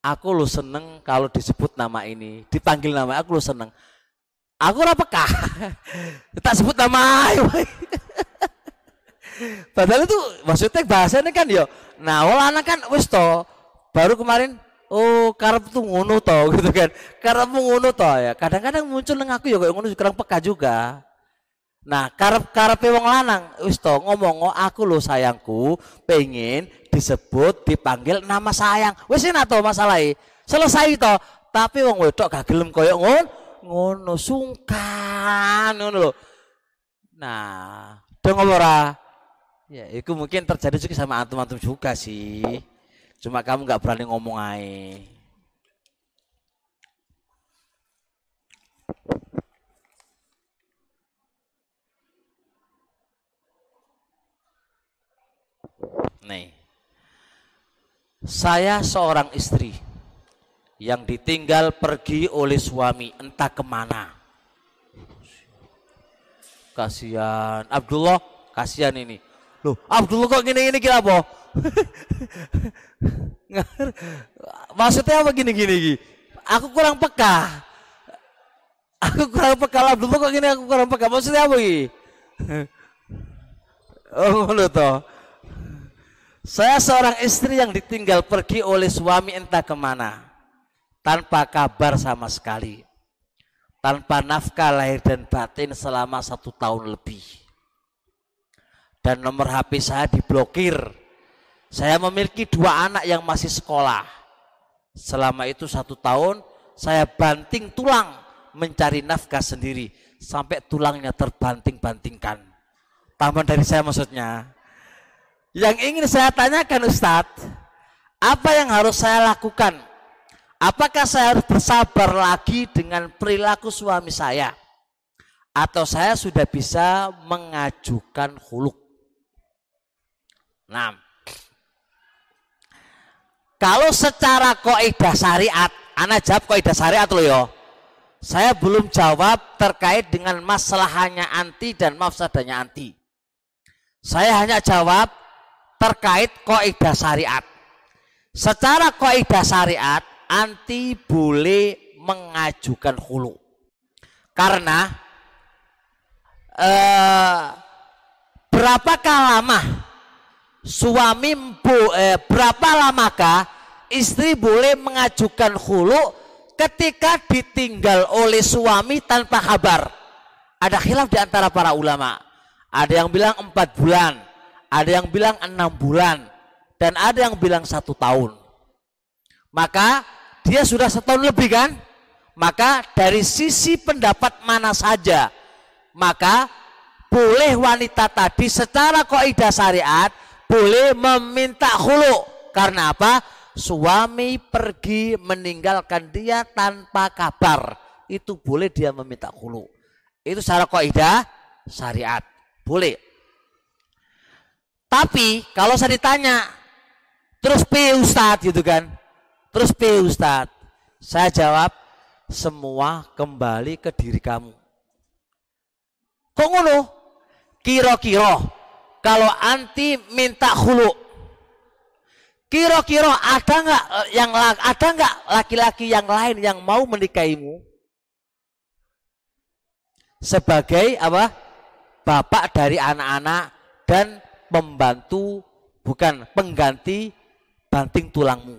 Aku lo seneng kalau disebut nama ini, dipanggil nama aku lo seneng. Aku ora peka. tak sebut nama. Padahal itu maksudnya bahasanya kan yo. Nah, wala anak kan wis to. Baru kemarin oh karep tuh ngono to gitu kan. Karep ngono to ya. Kadang-kadang muncul nang aku ya kayak ngono kurang peka juga. Nah, karep karepe wong lanang wis to ngomong aku lo sayangku pengen disebut dipanggil nama sayang. Wis enak to masalahnya. Selesai to. Tapi wong wedok gak gelem koyo ngono, ngono sungkan ngono lho. Nah, dong ora? Ya, itu mungkin terjadi juga sama antum-antum juga sih. Cuma kamu nggak berani ngomong aja. Nih. Saya seorang istri yang ditinggal pergi oleh suami entah ke mana. Kasihan Abdullah, kasihan ini. Loh, Abdullah kok gini-gini kira apa? Maksudnya apa gini-gini? Aku kurang peka. Aku kurang peka Abdullah kok gini aku kurang peka. Maksudnya apa ini? Oh, ngono toh. Saya seorang istri yang ditinggal pergi oleh suami entah ke mana. Tanpa kabar sama sekali. Tanpa nafkah lahir dan batin selama satu tahun lebih. Dan nomor HP saya diblokir. Saya memiliki dua anak yang masih sekolah. Selama itu satu tahun saya banting tulang mencari nafkah sendiri. Sampai tulangnya terbanting-bantingkan. Taman dari saya maksudnya. Yang ingin saya tanyakan Ustadz, apa yang harus saya lakukan? Apakah saya harus bersabar lagi dengan perilaku suami saya? Atau saya sudah bisa mengajukan huluk? Nah, kalau secara kaidah syariat, anak jawab kaidah syariat loh yo. Saya belum jawab terkait dengan masalahnya anti dan mafsadanya anti. Saya hanya jawab terkait kaidah syariat. Secara kaidah syariat anti boleh mengajukan hulu. Karena eh, berapakah lama suami eh, berapa lamakah istri boleh mengajukan hulu ketika ditinggal oleh suami tanpa kabar? Ada khilaf di antara para ulama. Ada yang bilang empat bulan, ada yang bilang enam bulan, dan ada yang bilang satu tahun. Maka dia sudah setahun lebih kan? Maka dari sisi pendapat mana saja, maka boleh wanita tadi secara kaidah syariat boleh meminta hulu. Karena apa? Suami pergi meninggalkan dia tanpa kabar. Itu boleh dia meminta hulu. Itu secara kaidah syariat. Boleh. Tapi kalau saya ditanya, terus P Ustadz? gitu kan, terus P Ustadz, saya jawab semua kembali ke diri kamu. Kok ngono? Kira-kira kalau anti minta hulu, kira-kira ada nggak yang ada nggak laki-laki yang lain yang mau menikahimu? Sebagai apa? Bapak dari anak-anak dan pembantu bukan pengganti banting tulangmu.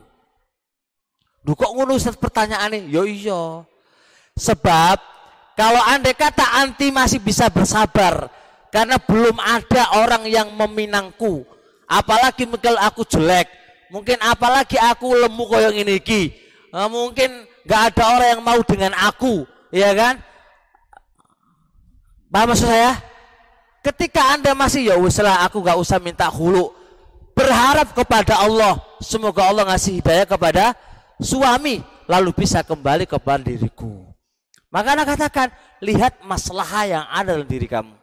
Duh kok ngono Ustaz pertanyaannya? Yo iya. Sebab kalau andai kata anti masih bisa bersabar karena belum ada orang yang meminangku. Apalagi mungkin aku jelek, mungkin apalagi aku lemu koyong ini ki. Nah, mungkin nggak ada orang yang mau dengan aku, ya kan? Paham maksud saya? Ketika Anda masih ya uslah aku gak usah minta hulu. Berharap kepada Allah, semoga Allah ngasih hidayah kepada suami lalu bisa kembali kepada diriku. Maka Anda katakan, lihat masalah yang ada dalam diri kamu.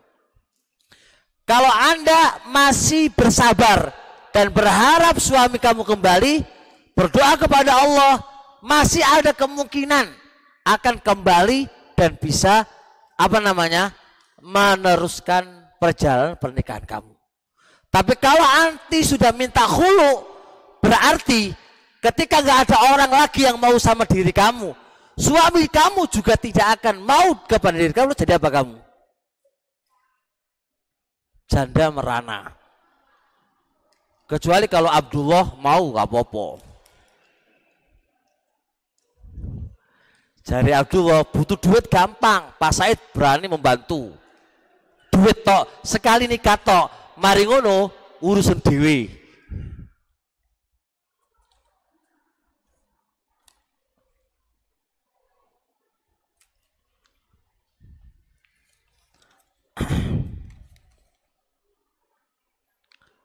Kalau Anda masih bersabar dan berharap suami kamu kembali, berdoa kepada Allah, masih ada kemungkinan akan kembali dan bisa apa namanya? meneruskan perjalanan pernikahan kamu. Tapi kalau anti sudah minta hulu, berarti Ketika nggak ada orang lagi yang mau sama diri kamu, suami kamu juga tidak akan mau kepada diri kamu, jadi apa kamu? Janda merana. Kecuali kalau Abdullah mau nggak apa-apa. Jari Abdullah butuh duit gampang, Pak Said berani membantu. Duit tok, sekali nikah tok, mari ngono urusan dewi.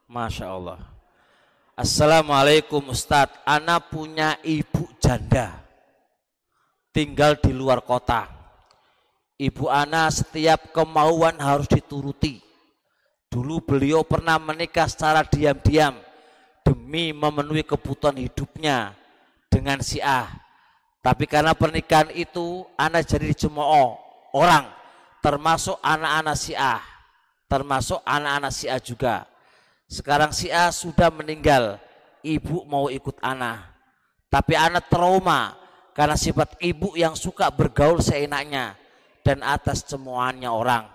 Masya Allah. Assalamualaikum Ustadz. Ana punya ibu janda. Tinggal di luar kota. Ibu Ana setiap kemauan harus dituruti. Dulu beliau pernah menikah secara diam-diam demi memenuhi kebutuhan hidupnya dengan si A. Tapi karena pernikahan itu Ana jadi dicemooh orang termasuk anak-anak si A. Termasuk anak-anak si A juga sekarang si A sudah meninggal, ibu mau ikut Ana. Tapi Ana trauma karena sifat ibu yang suka bergaul seenaknya dan atas cemoannya orang.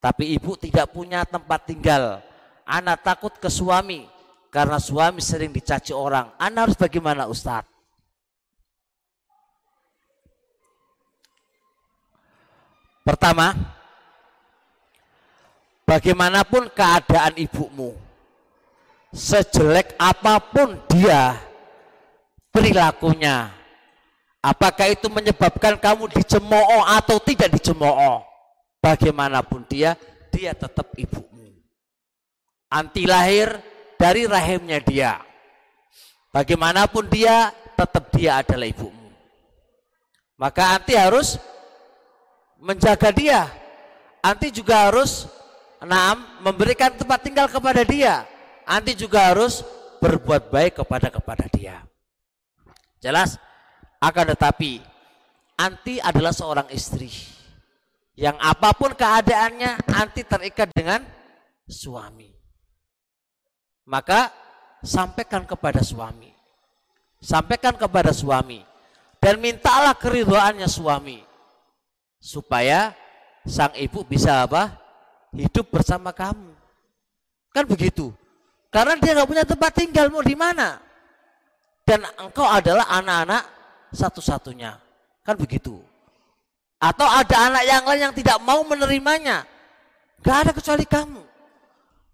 Tapi ibu tidak punya tempat tinggal. Ana takut ke suami karena suami sering dicaci orang. Ana harus bagaimana Ustadz? Pertama, bagaimanapun keadaan ibumu, sejelek apa pun dia perilakunya apakah itu menyebabkan kamu dicemooh atau tidak dicemooh? Bagaimanapun dia dia tetap ibumu. Anti lahir dari rahimnya dia. Bagaimanapun dia tetap dia adalah ibumu. Maka anti harus menjaga dia. Anti juga harus enam memberikan tempat tinggal kepada dia. Anti juga harus berbuat baik kepada kepada dia. Jelas? Akan tetapi anti adalah seorang istri yang apa pun keadaannya anti terikat dengan suami. Maka sampaikan kepada suami. Sampaikan kepada suami dan mintalah keridhaannya suami supaya sang ibu bisa apa? hidup bersama kamu. Kan begitu. Karena dia nggak punya tempat tinggal mau di mana. Dan engkau adalah anak-anak satu-satunya. Kan begitu. Atau ada anak yang lain yang tidak mau menerimanya. Gak ada kecuali kamu.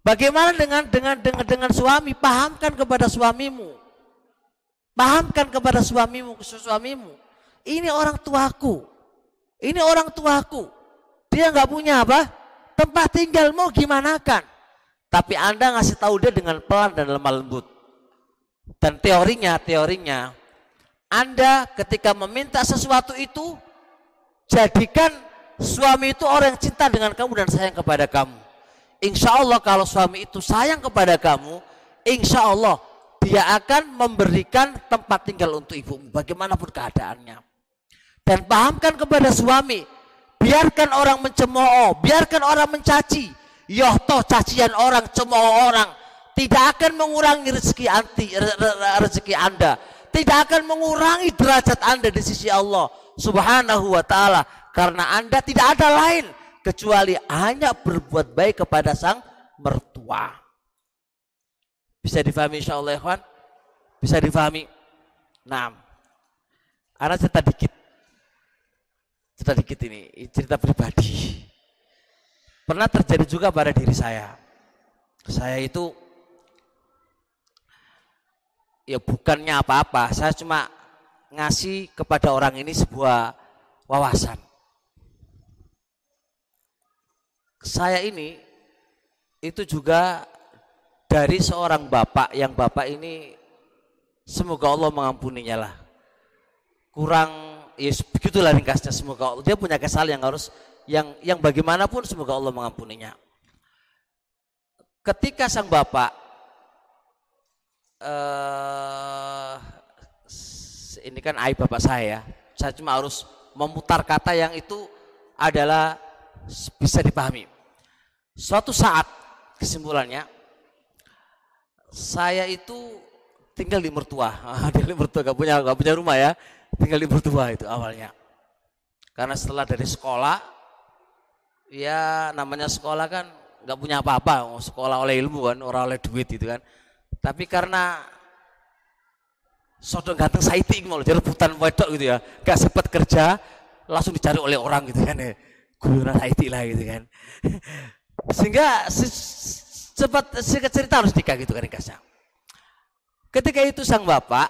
Bagaimana dengan dengan dengan dengan suami? Pahamkan kepada suamimu. Pahamkan kepada suamimu, suamimu. Ini orang tuaku. Ini orang tuaku. Dia nggak punya apa? Tempat tinggal mau gimana kan? Tapi Anda ngasih tahu dia dengan pelan dan lemah lembut. Dan teorinya, teorinya, Anda ketika meminta sesuatu itu, jadikan suami itu orang yang cinta dengan kamu dan sayang kepada kamu. Insya Allah kalau suami itu sayang kepada kamu, insya Allah dia akan memberikan tempat tinggal untuk ibumu, bagaimanapun keadaannya. Dan pahamkan kepada suami, biarkan orang mencemooh, biarkan orang mencaci, Yoh toh cacian orang, cemooh orang tidak akan mengurangi rezeki anti rezeki Anda. Tidak akan mengurangi derajat Anda di sisi Allah Subhanahu wa taala karena Anda tidak ada lain kecuali hanya berbuat baik kepada sang mertua. Bisa difahami insyaallah ya kawan? Bisa difahami? Nah, Anak cerita dikit. Cerita dikit ini, cerita pribadi pernah terjadi juga pada diri saya. Saya itu ya bukannya apa-apa, saya cuma ngasih kepada orang ini sebuah wawasan. Saya ini itu juga dari seorang bapak yang bapak ini semoga Allah mengampuninya lah. Kurang ya begitulah ringkasnya semoga Allah. Dia punya kesal yang harus yang yang bagaimanapun semoga Allah mengampuninya. Ketika sang bapak uh, ini kan aib bapak saya, saya cuma harus memutar kata yang itu adalah bisa dipahami. Suatu saat kesimpulannya saya itu tinggal di mertua. Ah, tinggal di mertua, gak punya gak punya rumah ya. Tinggal di mertua itu awalnya. Karena setelah dari sekolah, ya namanya sekolah kan nggak punya apa-apa, sekolah oleh ilmu kan, orang oleh duit gitu kan. Tapi karena sodong ganteng saiti mau jadi rebutan wedok gitu ya, gak sempat kerja, langsung dicari oleh orang gitu kan ya. Guyuran saiti lah gitu kan. Sehingga cepat cerita harus nikah gitu kan nikahnya. Ketika itu sang bapak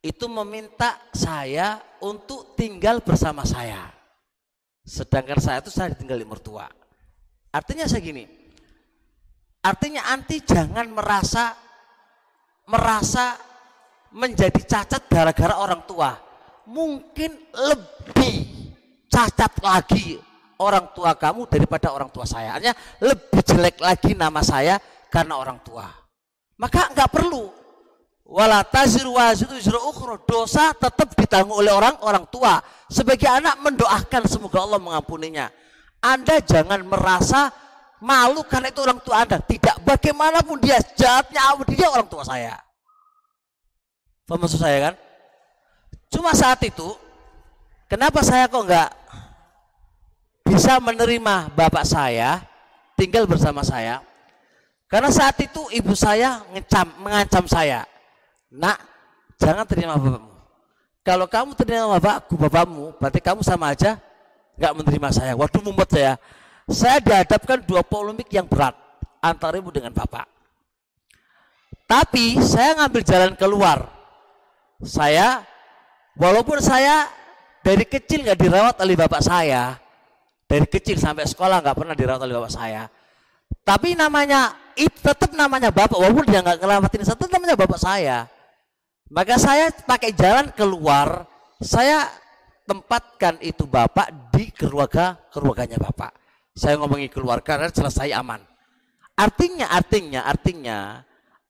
itu meminta saya untuk tinggal bersama saya. Sedangkan saya itu saya tinggal di mertua. Artinya saya gini. Artinya anti jangan merasa merasa menjadi cacat gara-gara orang tua. Mungkin lebih cacat lagi orang tua kamu daripada orang tua saya. Artinya lebih jelek lagi nama saya karena orang tua. Maka nggak perlu wala taziru waziru dosa tetap ditanggung oleh orang orang tua sebagai anak mendoakan semoga Allah mengampuninya anda jangan merasa malu karena itu orang tua anda tidak bagaimanapun dia jahatnya dia orang tua saya paham maksud saya kan cuma saat itu kenapa saya kok enggak bisa menerima bapak saya tinggal bersama saya karena saat itu ibu saya ngecam, mengancam saya nak jangan terima bapakmu. Kalau kamu terima bapakku, bapakmu, berarti kamu sama aja nggak menerima saya. Waduh mumet saya. Saya dihadapkan dua polemik yang berat antara ibu dengan bapak. Tapi saya ngambil jalan keluar. Saya, walaupun saya dari kecil nggak dirawat oleh bapak saya, dari kecil sampai sekolah nggak pernah dirawat oleh bapak saya. Tapi namanya itu tetap namanya bapak, walaupun dia nggak ngelawatin saya, namanya bapak saya. Maka saya pakai jalan keluar, saya tempatkan itu bapak di keluarga keluarganya bapak. Saya ngomongi keluarga dan selesai aman. Artinya, artinya, artinya,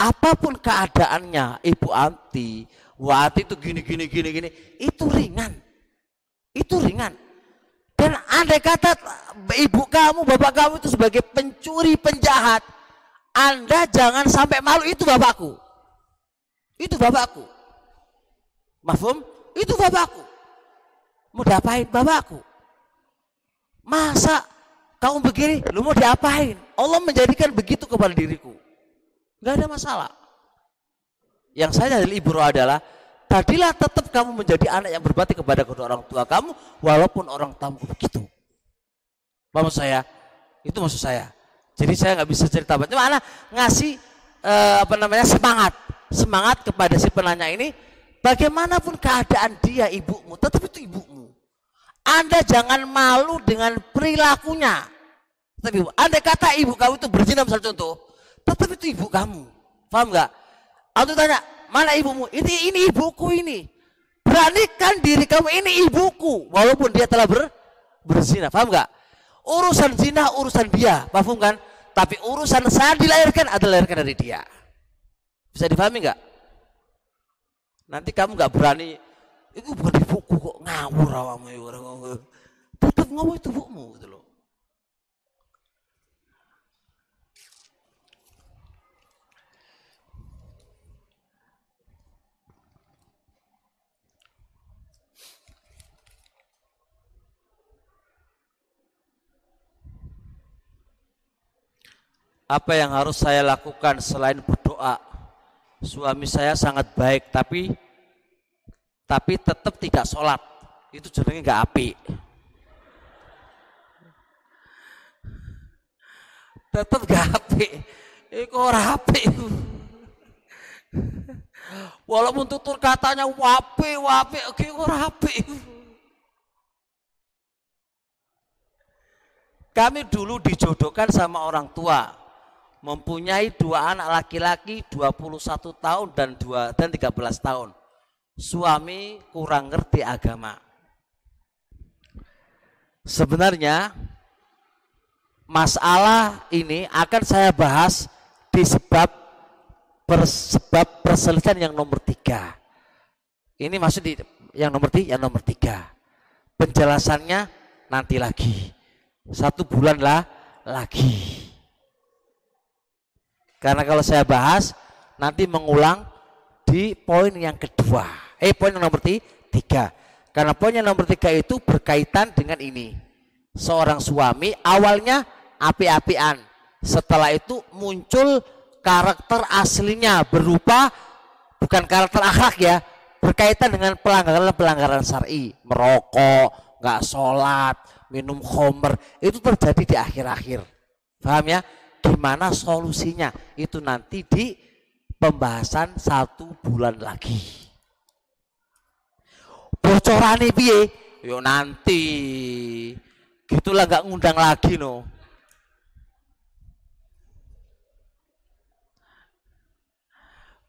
apa pun keadaannya Ibu Anti, Wati itu gini, gini, gini, gini, itu ringan. Itu ringan. Dan andai kata ibu kamu, bapak kamu itu sebagai pencuri, penjahat, Anda jangan sampai malu itu bapakku. Itu bapakku. Mafhum? Itu bapakku. Mau diapain bapakku? Masa kamu begini, lu mau diapain? Allah menjadikan begitu kepada diriku. Gak ada masalah. Yang saya dari ibu adalah tadilah tetap kamu menjadi anak yang berbakti kepada kedua orang tua kamu walaupun orang tamu begitu. Paham saya? Itu maksud saya. Jadi saya nggak bisa cerita banyak. Mana ngasih eh, apa namanya semangat semangat kepada si penanya ini, bagaimanapun keadaan dia ibumu, tetap itu ibumu. Anda jangan malu dengan perilakunya. Tapi Anda kata ibu kamu itu berzina misal contoh, tetap itu ibu kamu. Paham nggak? Aku tanya, mana ibumu? Ini ini ibuku ini. Beranikan diri kamu ini ibuku, walaupun dia telah ber, berzina. Paham nggak? Urusan zina urusan dia, paham kan? Tapi urusan saya dilahirkan adalah dilahirkan dari dia. Bisa dipahami nggak? Nanti kamu nggak berani, itu bukan di buku kok ngawur awakmu ya Tetap ngomong itu bukumu gitu loh. Apa yang harus saya lakukan selain berdoa? Suami saya sangat baik tapi tapi tetap tidak sholat. Itu jenenge nggak api. Tetap nggak api. Itu orang api. Walaupun tutur katanya wapi wapi oke orang api. Kami dulu dijodohkan sama orang tua mempunyai dua anak laki-laki 21 tahun dan dua dan 13 tahun. Suami kurang ngerti agama. Sebenarnya masalah ini akan saya bahas di sebab perselisihan yang nomor tiga. Ini maksud di yang nomor tiga, yang nomor tiga. Penjelasannya nanti lagi. Satu bulan lah lagi. Karena kalau saya bahas nanti mengulang di poin yang kedua. Eh poin yang nomor tiga. Karena poin yang nomor tiga itu berkaitan dengan ini. Seorang suami awalnya api-apian. Setelah itu muncul karakter aslinya berupa bukan karakter akhlak ya, berkaitan dengan pelanggaran-pelanggaran syar'i, merokok, nggak sholat, minum khomer, itu terjadi di akhir-akhir. Paham ya? Gimana solusinya? Itu nanti di pembahasan satu bulan lagi. Bocoran piye? Yo nanti. Gitulah nggak ngundang lagi no.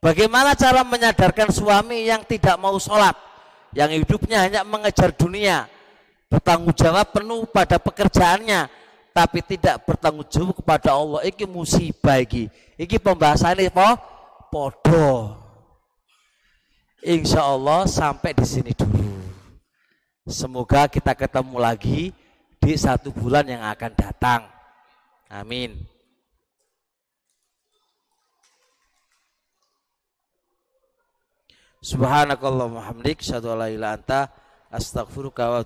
Bagaimana cara menyadarkan suami yang tidak mau sholat, yang hidupnya hanya mengejar dunia, bertanggung jawab penuh pada pekerjaannya, tapi tidak bertanggung jawab kepada Allah. Iki musibah iki. Iki pembahasan ini po, podo. Insya Allah sampai di sini dulu. Semoga kita ketemu lagi di satu bulan yang akan datang. Amin. Subhanakallahumma hamdik syadu ala ila anta astaghfiruka wa.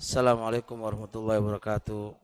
Assalamualaikum warahmatullahi wabarakatuh.